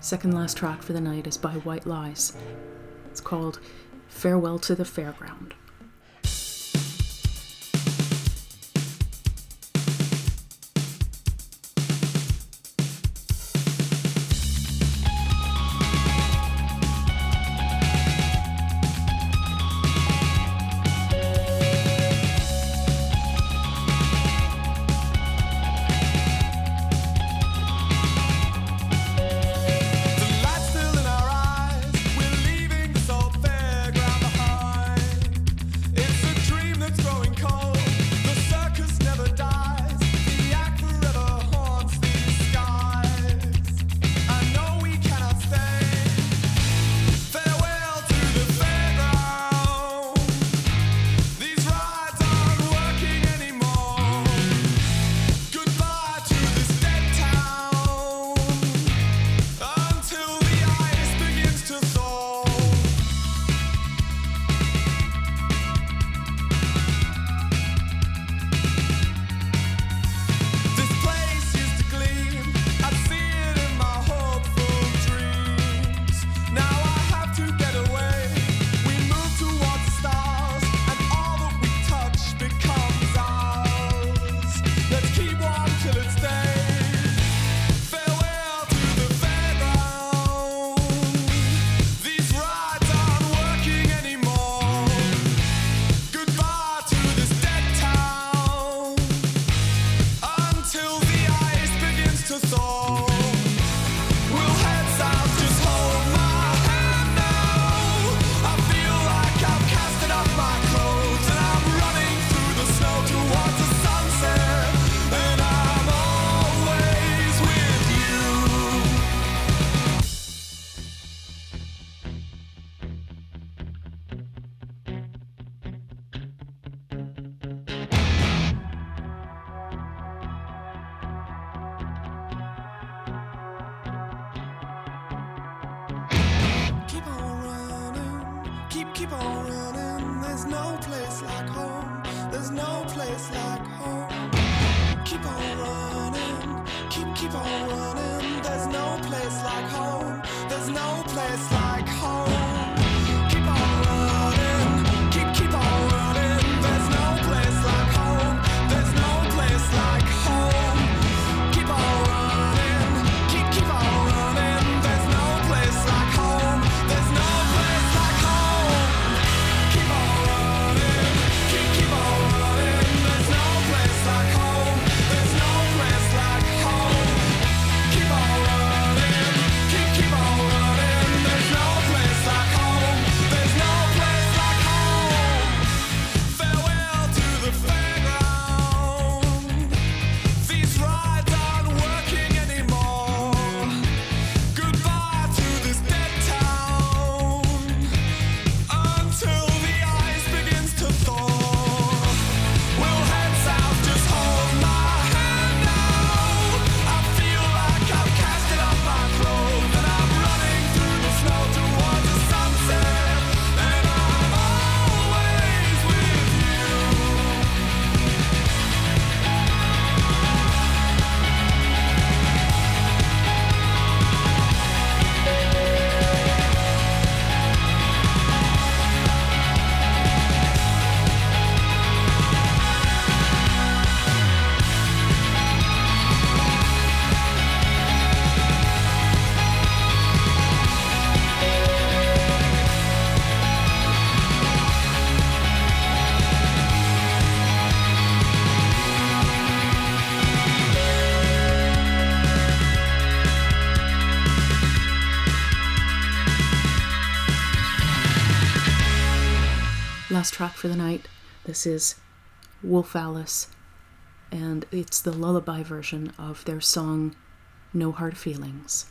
Second last track for the night is by White Lies. It's called Farewell to the Fairground. track for the night. This is Wolf Alice, and it's the lullaby version of their song No Hard Feelings.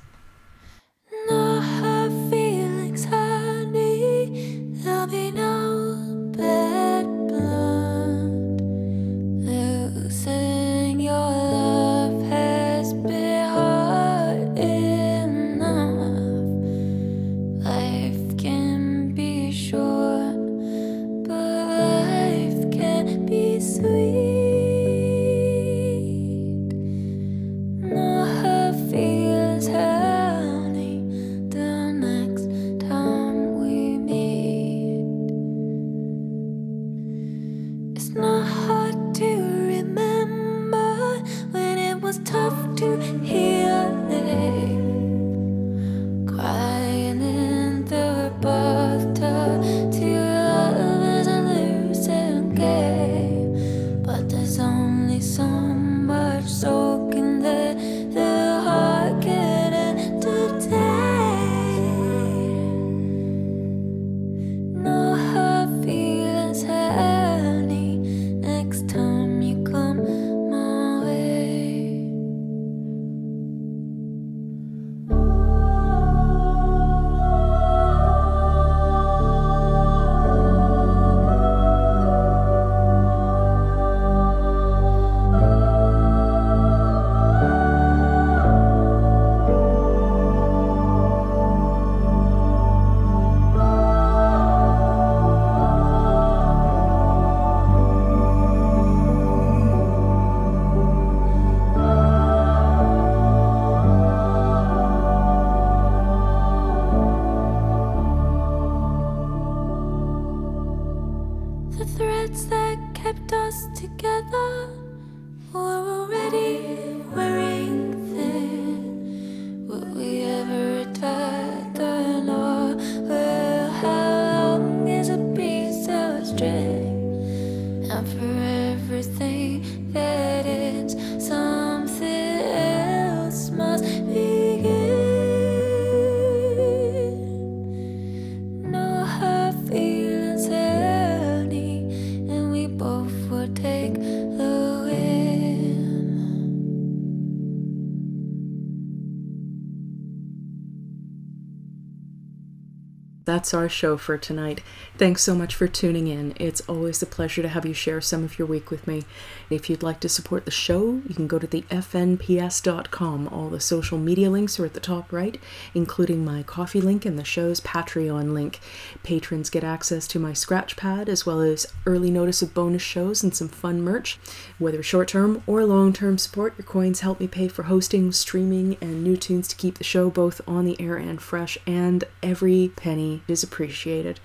That's our show for tonight. Thanks so much for tuning in. It's always a pleasure to have you share some of your week with me. If you'd like to support the show, you can go to the fnps.com. All the social media links are at the top right, including my coffee link and the show's Patreon link. Patrons get access to my scratch pad as well as early notice of bonus shows and some fun merch. Whether short term or long term support, your coins help me pay for hosting, streaming, and new tunes to keep the show both on the air and fresh, and every penny is appreciated.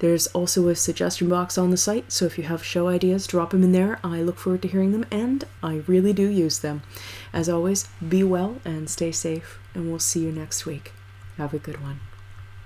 There's also a suggestion box on the site, so if you have show ideas, drop them in there. I look forward to hearing them, and I really do use them. As always, be well and stay safe, and we'll see you next week. Have a good one.